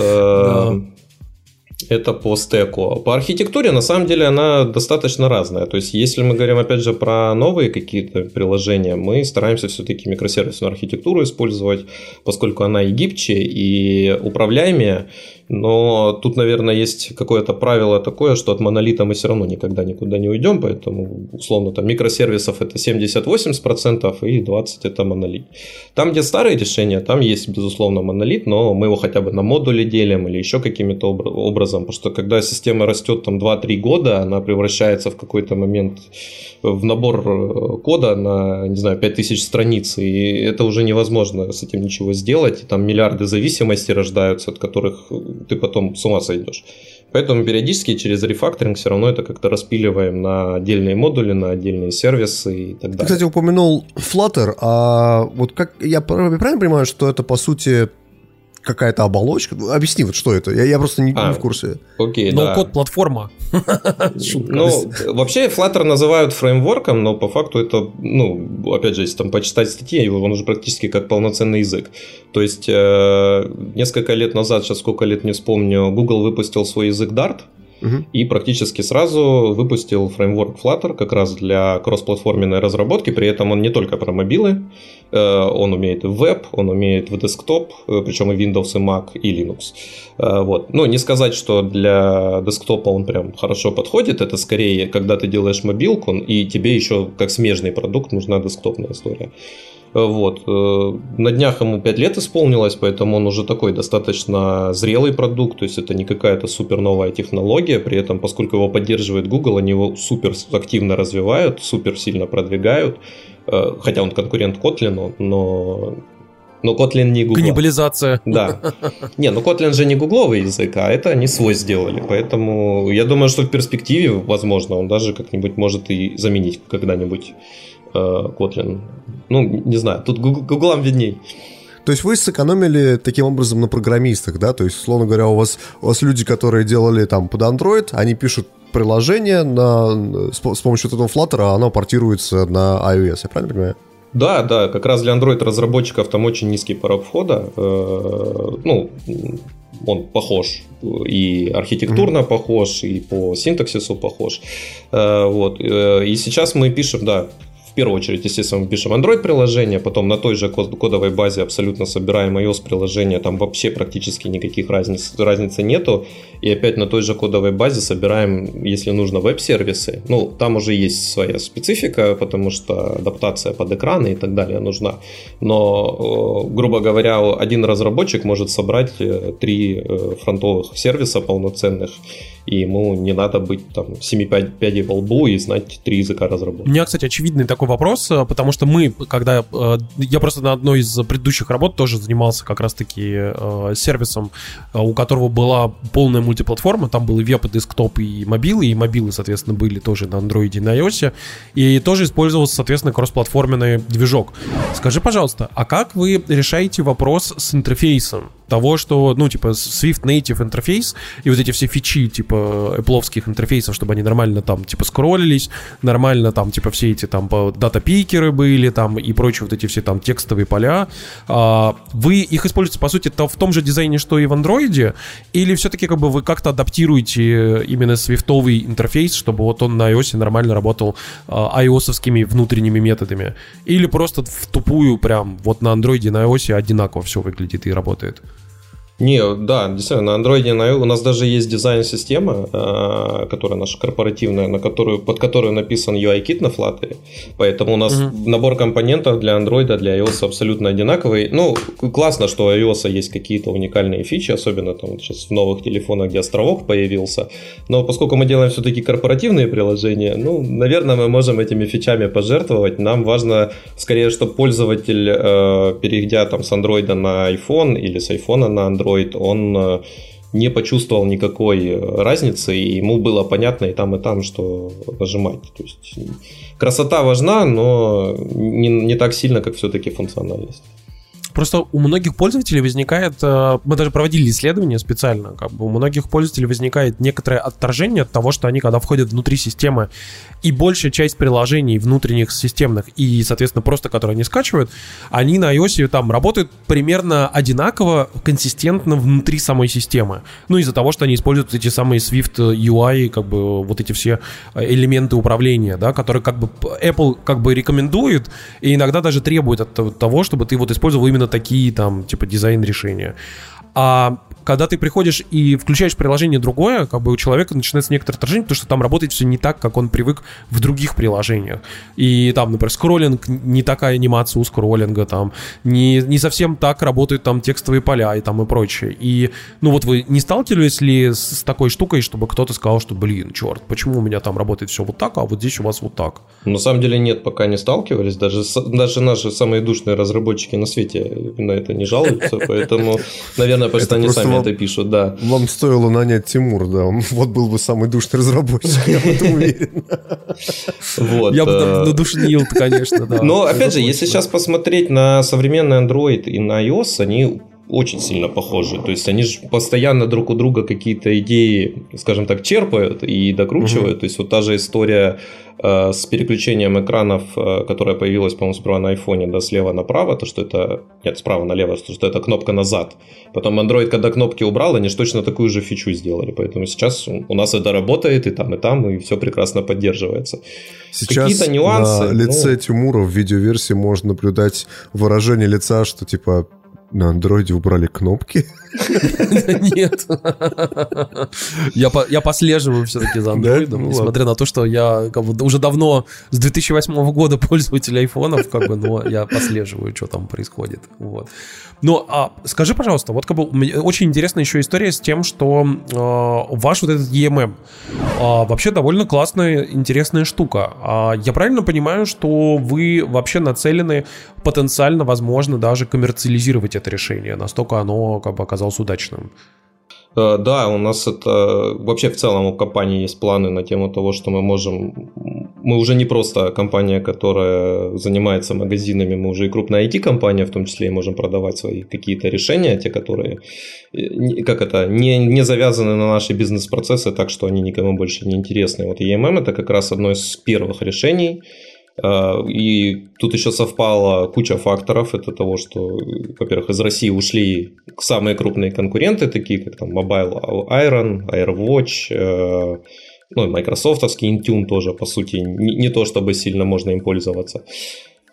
Это по стеку. По архитектуре, на самом деле, она достаточно разная. То есть, если мы говорим, опять же, про новые какие-то приложения, мы стараемся все-таки микросервисную архитектуру использовать, поскольку она и гибче, и управляемее. Но тут, наверное, есть какое-то правило такое, что от монолита мы все равно никогда никуда не уйдем, поэтому, условно, там микросервисов это 70-80% и 20% это монолит. Там, где старые решения, там есть, безусловно, монолит, но мы его хотя бы на модули делим или еще какими-то образом, потому что когда система растет там 2-3 года, она превращается в какой-то момент в набор э, кода на, не знаю, 5000 страниц, и это уже невозможно с этим ничего сделать, и там миллиарды зависимостей рождаются, от которых ты потом с ума сойдешь. Поэтому периодически через рефакторинг все равно это как-то распиливаем на отдельные модули, на отдельные сервисы и так далее. Ты, кстати, упомянул Flutter, а вот как я правильно понимаю, что это по сути какая-то оболочка? Ну, объясни, вот что это? Я, я просто не, а, не в курсе. Окей, но да. код платформа. Ну, вообще Flutter называют фреймворком, но по факту это, ну, опять же, если там почитать статьи, он уже практически как полноценный язык. То есть э, несколько лет назад, сейчас сколько лет не вспомню, Google выпустил свой язык Dart, И практически сразу выпустил фреймворк Flutter как раз для кроссплатформенной разработки. При этом он не только про мобилы, э, он умеет веб, он умеет в десктоп, э, причем и Windows, и Mac, и Linux. Э, вот. Ну, не сказать, что для десктопа он прям хорошо подходит, это скорее, когда ты делаешь мобилку, и тебе еще как смежный продукт нужна десктопная история. Вот. Э, на днях ему 5 лет исполнилось, поэтому он уже такой достаточно зрелый продукт, то есть это не какая-то супер новая технология, при этом, поскольку его поддерживает Google, они его супер активно развивают, супер сильно продвигают, э, хотя он конкурент Kotlin, но но Kotlin не Google. Каннибализация. Да. Не, ну Kotlin же не гугловый язык, а это они свой сделали. Поэтому я думаю, что в перспективе, возможно, он даже как-нибудь может и заменить когда-нибудь Kotlin. Ну, не знаю, тут гуглам видней. То есть вы сэкономили таким образом на программистах, да? То есть, условно говоря, у вас, у вас люди, которые делали там под Android, они пишут приложение на, с, с помощью этого Flutter, а оно портируется на iOS, я правильно понимаю? Да, да, как раз для Android разработчиков там очень низкий порог входа. Э, ну, он похож и архитектурно mm-hmm. похож, и по синтаксису похож. Э, вот. Э, и сейчас мы пишем, да, в первую очередь, естественно, мы пишем Android-приложение, потом на той же кодовой базе абсолютно собираем iOS-приложение, там вообще практически никаких разниц, разницы нету, и опять на той же кодовой базе собираем, если нужно, веб-сервисы. Ну, там уже есть своя специфика, потому что адаптация под экраны и так далее нужна. Но, э, грубо говоря, один разработчик может собрать э, три э, фронтовых сервиса полноценных, и ему не надо быть там семи пядей во лбу и знать три языка разработки. У меня, кстати, очевидный такой вопрос, э, потому что мы, когда... Э, я просто на одной из предыдущих работ тоже занимался как раз-таки э, сервисом, у которого была полная мультиплатформа, там был и веб, и десктоп, и мобилы, и мобилы, соответственно, были тоже на Android и на iOS, и тоже использовался, соответственно, кроссплатформенный движок. Скажи, пожалуйста, а как вы решаете вопрос с интерфейсом? Того, что, ну, типа, Swift Native интерфейс и вот эти все фичи, типа, Apple интерфейсов, чтобы они нормально там, типа, скроллились, нормально там, типа, все эти там дата-пикеры были там и прочие вот эти все там текстовые поля. А, вы их используете, по сути, в том же дизайне, что и в Android, или все-таки как бы вы как-то адаптируете именно свифтовый интерфейс, чтобы вот он на iOS нормально работал а, iOS-овскими внутренними методами? Или просто в тупую прям вот на Android и на iOS одинаково все выглядит и работает? Не, да, действительно, на Android на у нас даже есть дизайн-система, а, которая наша корпоративная, на которую, под которую написан UI-кит на Flutter. Поэтому у нас угу. набор компонентов для Android, для iOS абсолютно одинаковый. Ну, классно, что у iOS есть какие-то уникальные фичи, особенно там вот сейчас в новых телефонах, где островок появился. Но поскольку мы делаем все-таки корпоративные приложения, ну, наверное, мы можем этими фичами пожертвовать. Нам важно скорее, чтобы пользователь, э, перейдя там с Android на iPhone или с iPhone на Android, Android, он э, не почувствовал никакой э, разницы, и ему было понятно и там, и там, что нажимать. То есть красота важна, но не, не так сильно, как все-таки функциональность. Просто у многих пользователей возникает, э, мы даже проводили исследование специально, как бы у многих пользователей возникает некоторое отторжение от того, что они, когда входят внутри системы, и большая часть приложений внутренних системных, и, соответственно, просто которые они скачивают, они на iOS там работают примерно одинаково, консистентно внутри самой системы. Ну, из-за того, что они используют эти самые Swift UI, как бы вот эти все элементы управления, да, которые как бы Apple как бы рекомендует, и иногда даже требует от того, чтобы ты вот использовал именно такие там, типа, дизайн решения. А когда ты приходишь и включаешь приложение другое, как бы у человека начинается некоторое отражение, потому что там работает все не так, как он привык в других приложениях. И там, например, скроллинг, не такая анимация у скроллинга, там, не, не совсем так работают там текстовые поля и там и прочее. И, ну вот вы не сталкивались ли с, с такой штукой, чтобы кто-то сказал, что, блин, черт, почему у меня там работает все вот так, а вот здесь у вас вот так? На самом деле нет, пока не сталкивались. Даже, даже наши самые душные разработчики на свете на это не жалуются, поэтому, наверное, просто они сами это пишут, да. Вам стоило нанять Тимур, да, он вот был бы самый душный разработчик, я в этом уверен. Вот. Я бы э, надушнил, конечно, да. Но, опять же, если сейчас посмотреть на современный Android и на iOS, они очень сильно похожи. То есть они же постоянно друг у друга какие-то идеи, скажем так, черпают и докручивают. Угу. То есть вот та же история с переключением экранов, э, которая появилась, по-моему, сперва на айфоне, да, слева направо, то что это... Нет, справа налево, то что это кнопка назад. Потом Android, когда кнопки убрал, они же точно такую же фичу сделали. Поэтому сейчас у нас это работает и там, и там, и все прекрасно поддерживается. Сейчас Какие-то нюансы. На лице ну... Тимура в видеоверсии можно наблюдать выражение лица, что типа на андроиде убрали кнопки? Нет. Я, по, я послеживаю все-таки за андроидом, ну несмотря на то, что я уже давно с 2008 года пользователь айфонов, как бы, но я послеживаю, что там происходит. Вот. Но а, скажи, пожалуйста, вот как бы очень интересная еще история с тем, что э, ваш вот этот EMM э, вообще довольно классная, интересная штука. А я правильно понимаю, что вы вообще нацелены потенциально, возможно, даже коммерциализировать это решение, настолько оно как бы оказалось удачным? Э, да, у нас это вообще в целом у компании есть планы на тему того, что мы можем... Мы уже не просто компания, которая занимается магазинами, мы уже и крупная IT-компания, в том числе и можем продавать свои какие-то решения, те, которые, э, как это, не, не завязаны на наши бизнес-процессы, так что они никому больше не интересны. Вот EMM это как раз одно из первых решений, и тут еще совпала куча факторов. Это того, что, во-первых, из России ушли самые крупные конкуренты, такие как там Mobile Iron, AirWatch, э, ну и майкрософтовский Intune тоже, по сути, не, не то чтобы сильно можно им пользоваться.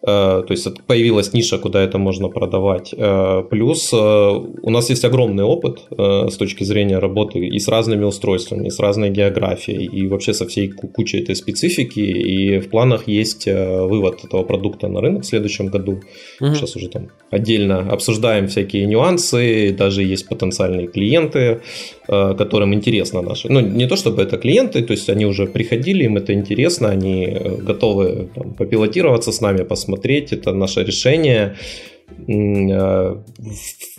Э, то есть появилась ниша, куда это можно продавать. Э, плюс э, у нас есть огромный опыт с точки зрения работы и с разными устройствами, и с разной географией, и вообще со всей кучей этой специфики. И в планах есть вывод этого продукта на рынок в следующем году. Угу. Сейчас уже там отдельно обсуждаем всякие нюансы, даже есть потенциальные клиенты, которым интересно наши. Ну, не то чтобы это клиенты, то есть они уже приходили, им это интересно, они готовы там, попилотироваться с нами, посмотреть посмотреть, это наше решение. Э,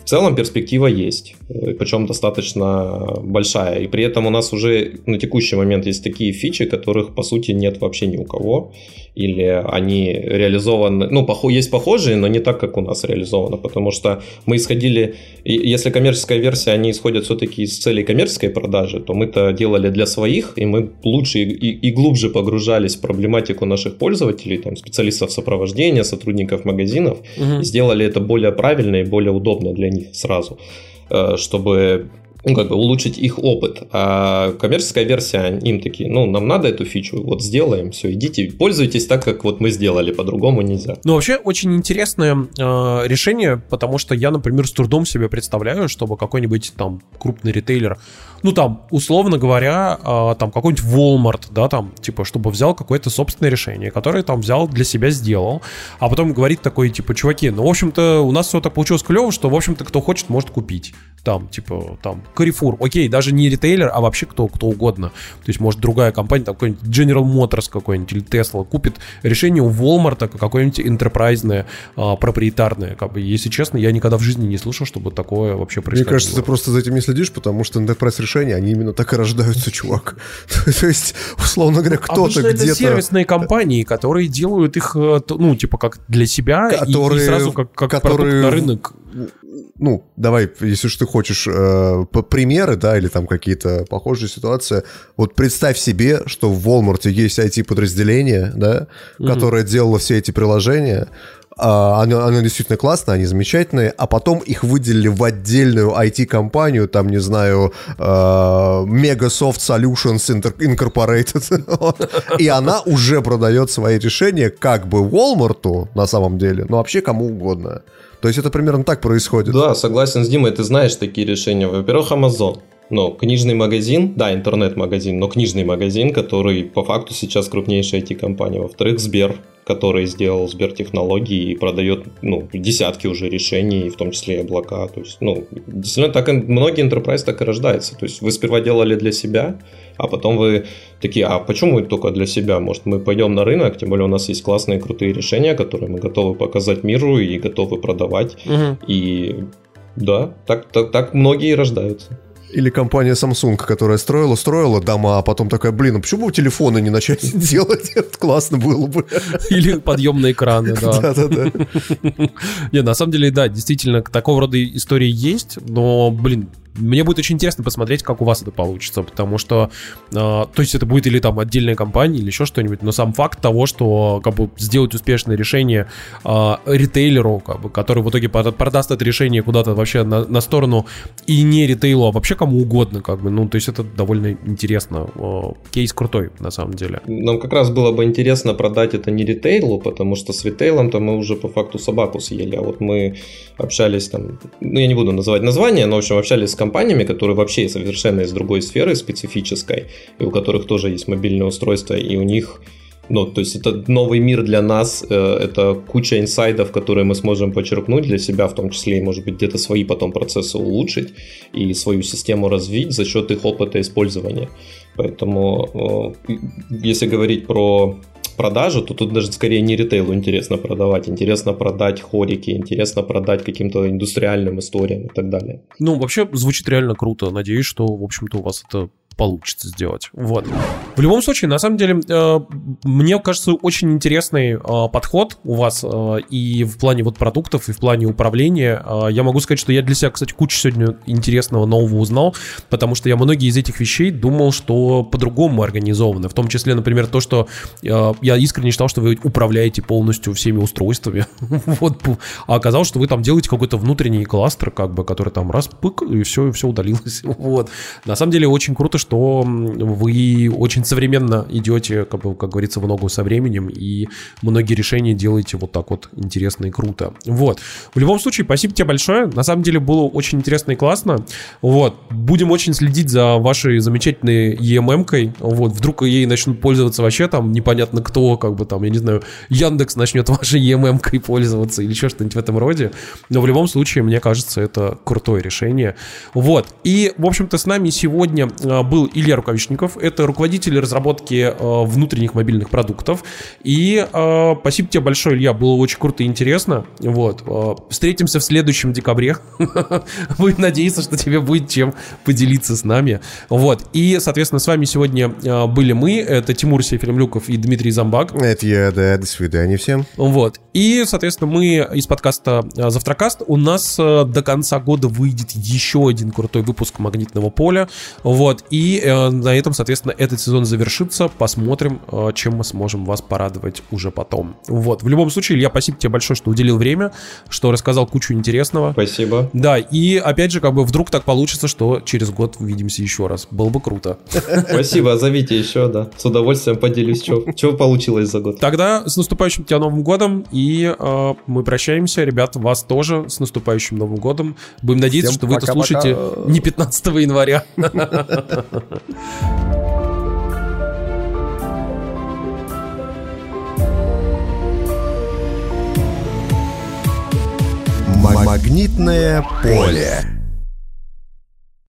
в целом перспектива есть, э, причем достаточно большая. И при этом у нас уже на текущий момент есть такие фичи, которых по сути нет вообще ни у кого. Или они реализованы, ну, есть похожие, но не так, как у нас реализовано. Потому что мы исходили, если коммерческая версия, они исходят все-таки из целей коммерческой продажи, то мы-то делали для своих, и мы лучше и, и глубже погружались в проблематику наших пользователей, там, специалистов сопровождения, сотрудников магазинов, угу. и сделали это более правильно и более удобно для них сразу, э, чтобы ну, как бы улучшить их опыт. А коммерческая версия, им такие, ну, нам надо эту фичу, вот сделаем, все, идите, пользуйтесь так, как вот мы сделали, по-другому нельзя. Ну, вообще, очень интересное э, решение, потому что я, например, с трудом себе представляю, чтобы какой-нибудь там крупный ритейлер ну там, условно говоря, э, там какой-нибудь Walmart, да, там, типа, чтобы взял какое-то собственное решение, которое там взял для себя, сделал, а потом говорит такой, типа, чуваки, ну, в общем-то, у нас все так получилось клево, что, в общем-то, кто хочет, может купить. Там, типа, там, Carrefour, окей, даже не ритейлер, а вообще кто, кто угодно. То есть, может, другая компания, там, какой-нибудь General Motors какой-нибудь или Tesla купит решение у Walmart какое-нибудь enterprise а, проприетарное. Как бы, если честно, я никогда в жизни не слышал, чтобы такое вообще происходило. Мне кажется, ты просто за этим не следишь, потому что enterprise решения, они именно так и рождаются, чувак. То есть, условно говоря, а кто-то где-то... это сервисные компании, которые делают их, э, ну, типа, как для себя, которые, и, сразу как, как которые, на рынок. Ну, давай, если уж ты хочешь э, примеры, да, или там какие-то похожие ситуации. Вот представь себе, что в Walmart есть IT-подразделение, да, которое делало все эти приложения, оно, оно действительно классное, они замечательные, а потом их выделили в отдельную IT-компанию, там, не знаю, uh, Megasoft Solutions Incorporated, и она уже продает свои решения как бы Walmart на самом деле, но вообще кому угодно. То есть это примерно так происходит. Да, согласен с Димой, ты знаешь такие решения. Во-первых, Amazon. Но книжный магазин, да, интернет-магазин, но книжный магазин, который по факту сейчас крупнейшая IT-компания. Во-вторых, Сбер, который сделал Сбертехнологии и продает ну, десятки уже решений, в том числе и облака. То есть, ну, действительно, так и, многие enterprise так и рождаются. То есть вы сперва делали для себя, а потом вы такие, а почему только для себя? Может, мы пойдем на рынок, тем более у нас есть классные крутые решения, которые мы готовы показать миру и готовы продавать. Угу. И да, так, так, так многие рождаются. Или компания Samsung, которая строила, строила дома, а потом такая, блин, а почему бы телефоны не начать делать? Это классно было бы. Или подъемные экраны, да. Да-да-да. Не, на самом деле, да, действительно, такого рода истории есть, но, блин, мне будет очень интересно посмотреть, как у вас это получится, потому что, э, то есть это будет или там отдельная компания, или еще что-нибудь, но сам факт того, что как бы сделать успешное решение э, ритейлеру, как бы, который в итоге продаст это решение куда-то вообще на, на сторону и не ритейлу, а вообще кому угодно, как бы, ну, то есть это довольно интересно. Э, кейс крутой, на самом деле. Нам как раз было бы интересно продать это не ритейлу, потому что с ритейлом-то мы уже по факту собаку съели, а вот мы общались там, ну, я не буду называть название, но, в общем, общались с компанией, компаниями, которые вообще совершенно из другой сферы специфической, и у которых тоже есть мобильное устройство, и у них ну, то есть это новый мир для нас, э, это куча инсайдов, которые мы сможем почерпнуть для себя, в том числе и, может быть, где-то свои потом процессы улучшить и свою систему развить за счет их опыта использования. Поэтому, э, если говорить про продажу, то тут даже скорее не ритейлу интересно продавать, интересно продать хорики, интересно продать каким-то индустриальным историям и так далее. Ну, вообще звучит реально круто. Надеюсь, что, в общем-то, у вас это получится сделать. Вот. В любом случае, на самом деле, э, мне кажется, очень интересный э, подход у вас э, и в плане вот продуктов, и в плане управления. Я могу сказать, что я для себя, кстати, кучу сегодня интересного нового узнал, потому что я многие из этих вещей думал, что по-другому организованы. В том числе, например, то, что я искренне считал, что вы управляете полностью всеми устройствами. вот. А оказалось, что вы там делаете какой-то внутренний кластер, как бы, который там раз, пык, и все, и все удалилось. вот. На самом деле, очень круто, что что вы очень современно идете, как, как говорится, в ногу со временем, и многие решения делаете вот так вот интересно и круто. Вот. В любом случае, спасибо тебе большое. На самом деле было очень интересно и классно. Вот. Будем очень следить за вашей замечательной EMM-кой. Вот. Вдруг ей начнут пользоваться вообще там непонятно кто, как бы там, я не знаю, Яндекс начнет вашей EMM-кой пользоваться или еще что-нибудь в этом роде. Но в любом случае, мне кажется, это крутое решение. Вот. И, в общем-то, с нами сегодня а, был был Илья Рукавишников. Это руководитель разработки э, внутренних мобильных продуктов. И э, спасибо тебе большое, Илья. Было очень круто и интересно. Вот. Э, встретимся в следующем декабре. Будем надеяться, что тебе будет чем поделиться с нами. Вот. И, соответственно, с вами сегодня э, были мы. Это Тимур Сефремлюков и Дмитрий Замбак. Это я, да. До свидания всем. Вот. И, соответственно, мы из подкаста э, «Завтракаст». У нас э, до конца года выйдет еще один крутой выпуск «Магнитного поля». Вот. И и э, на этом, соответственно, этот сезон завершится. Посмотрим, э, чем мы сможем вас порадовать уже потом. Вот. В любом случае, Илья, спасибо тебе большое, что уделил время, что рассказал кучу интересного. Спасибо. Да, и опять же, как бы вдруг так получится, что через год увидимся еще раз. Было бы круто. Спасибо, зовите еще, да. С удовольствием поделюсь, что получилось за год. Тогда с наступающим тебя Новым годом, и э, мы прощаемся. Ребят, вас тоже с наступающим Новым годом. Будем надеяться, Всем что вы это слушаете не 15 января. Магнитное поле.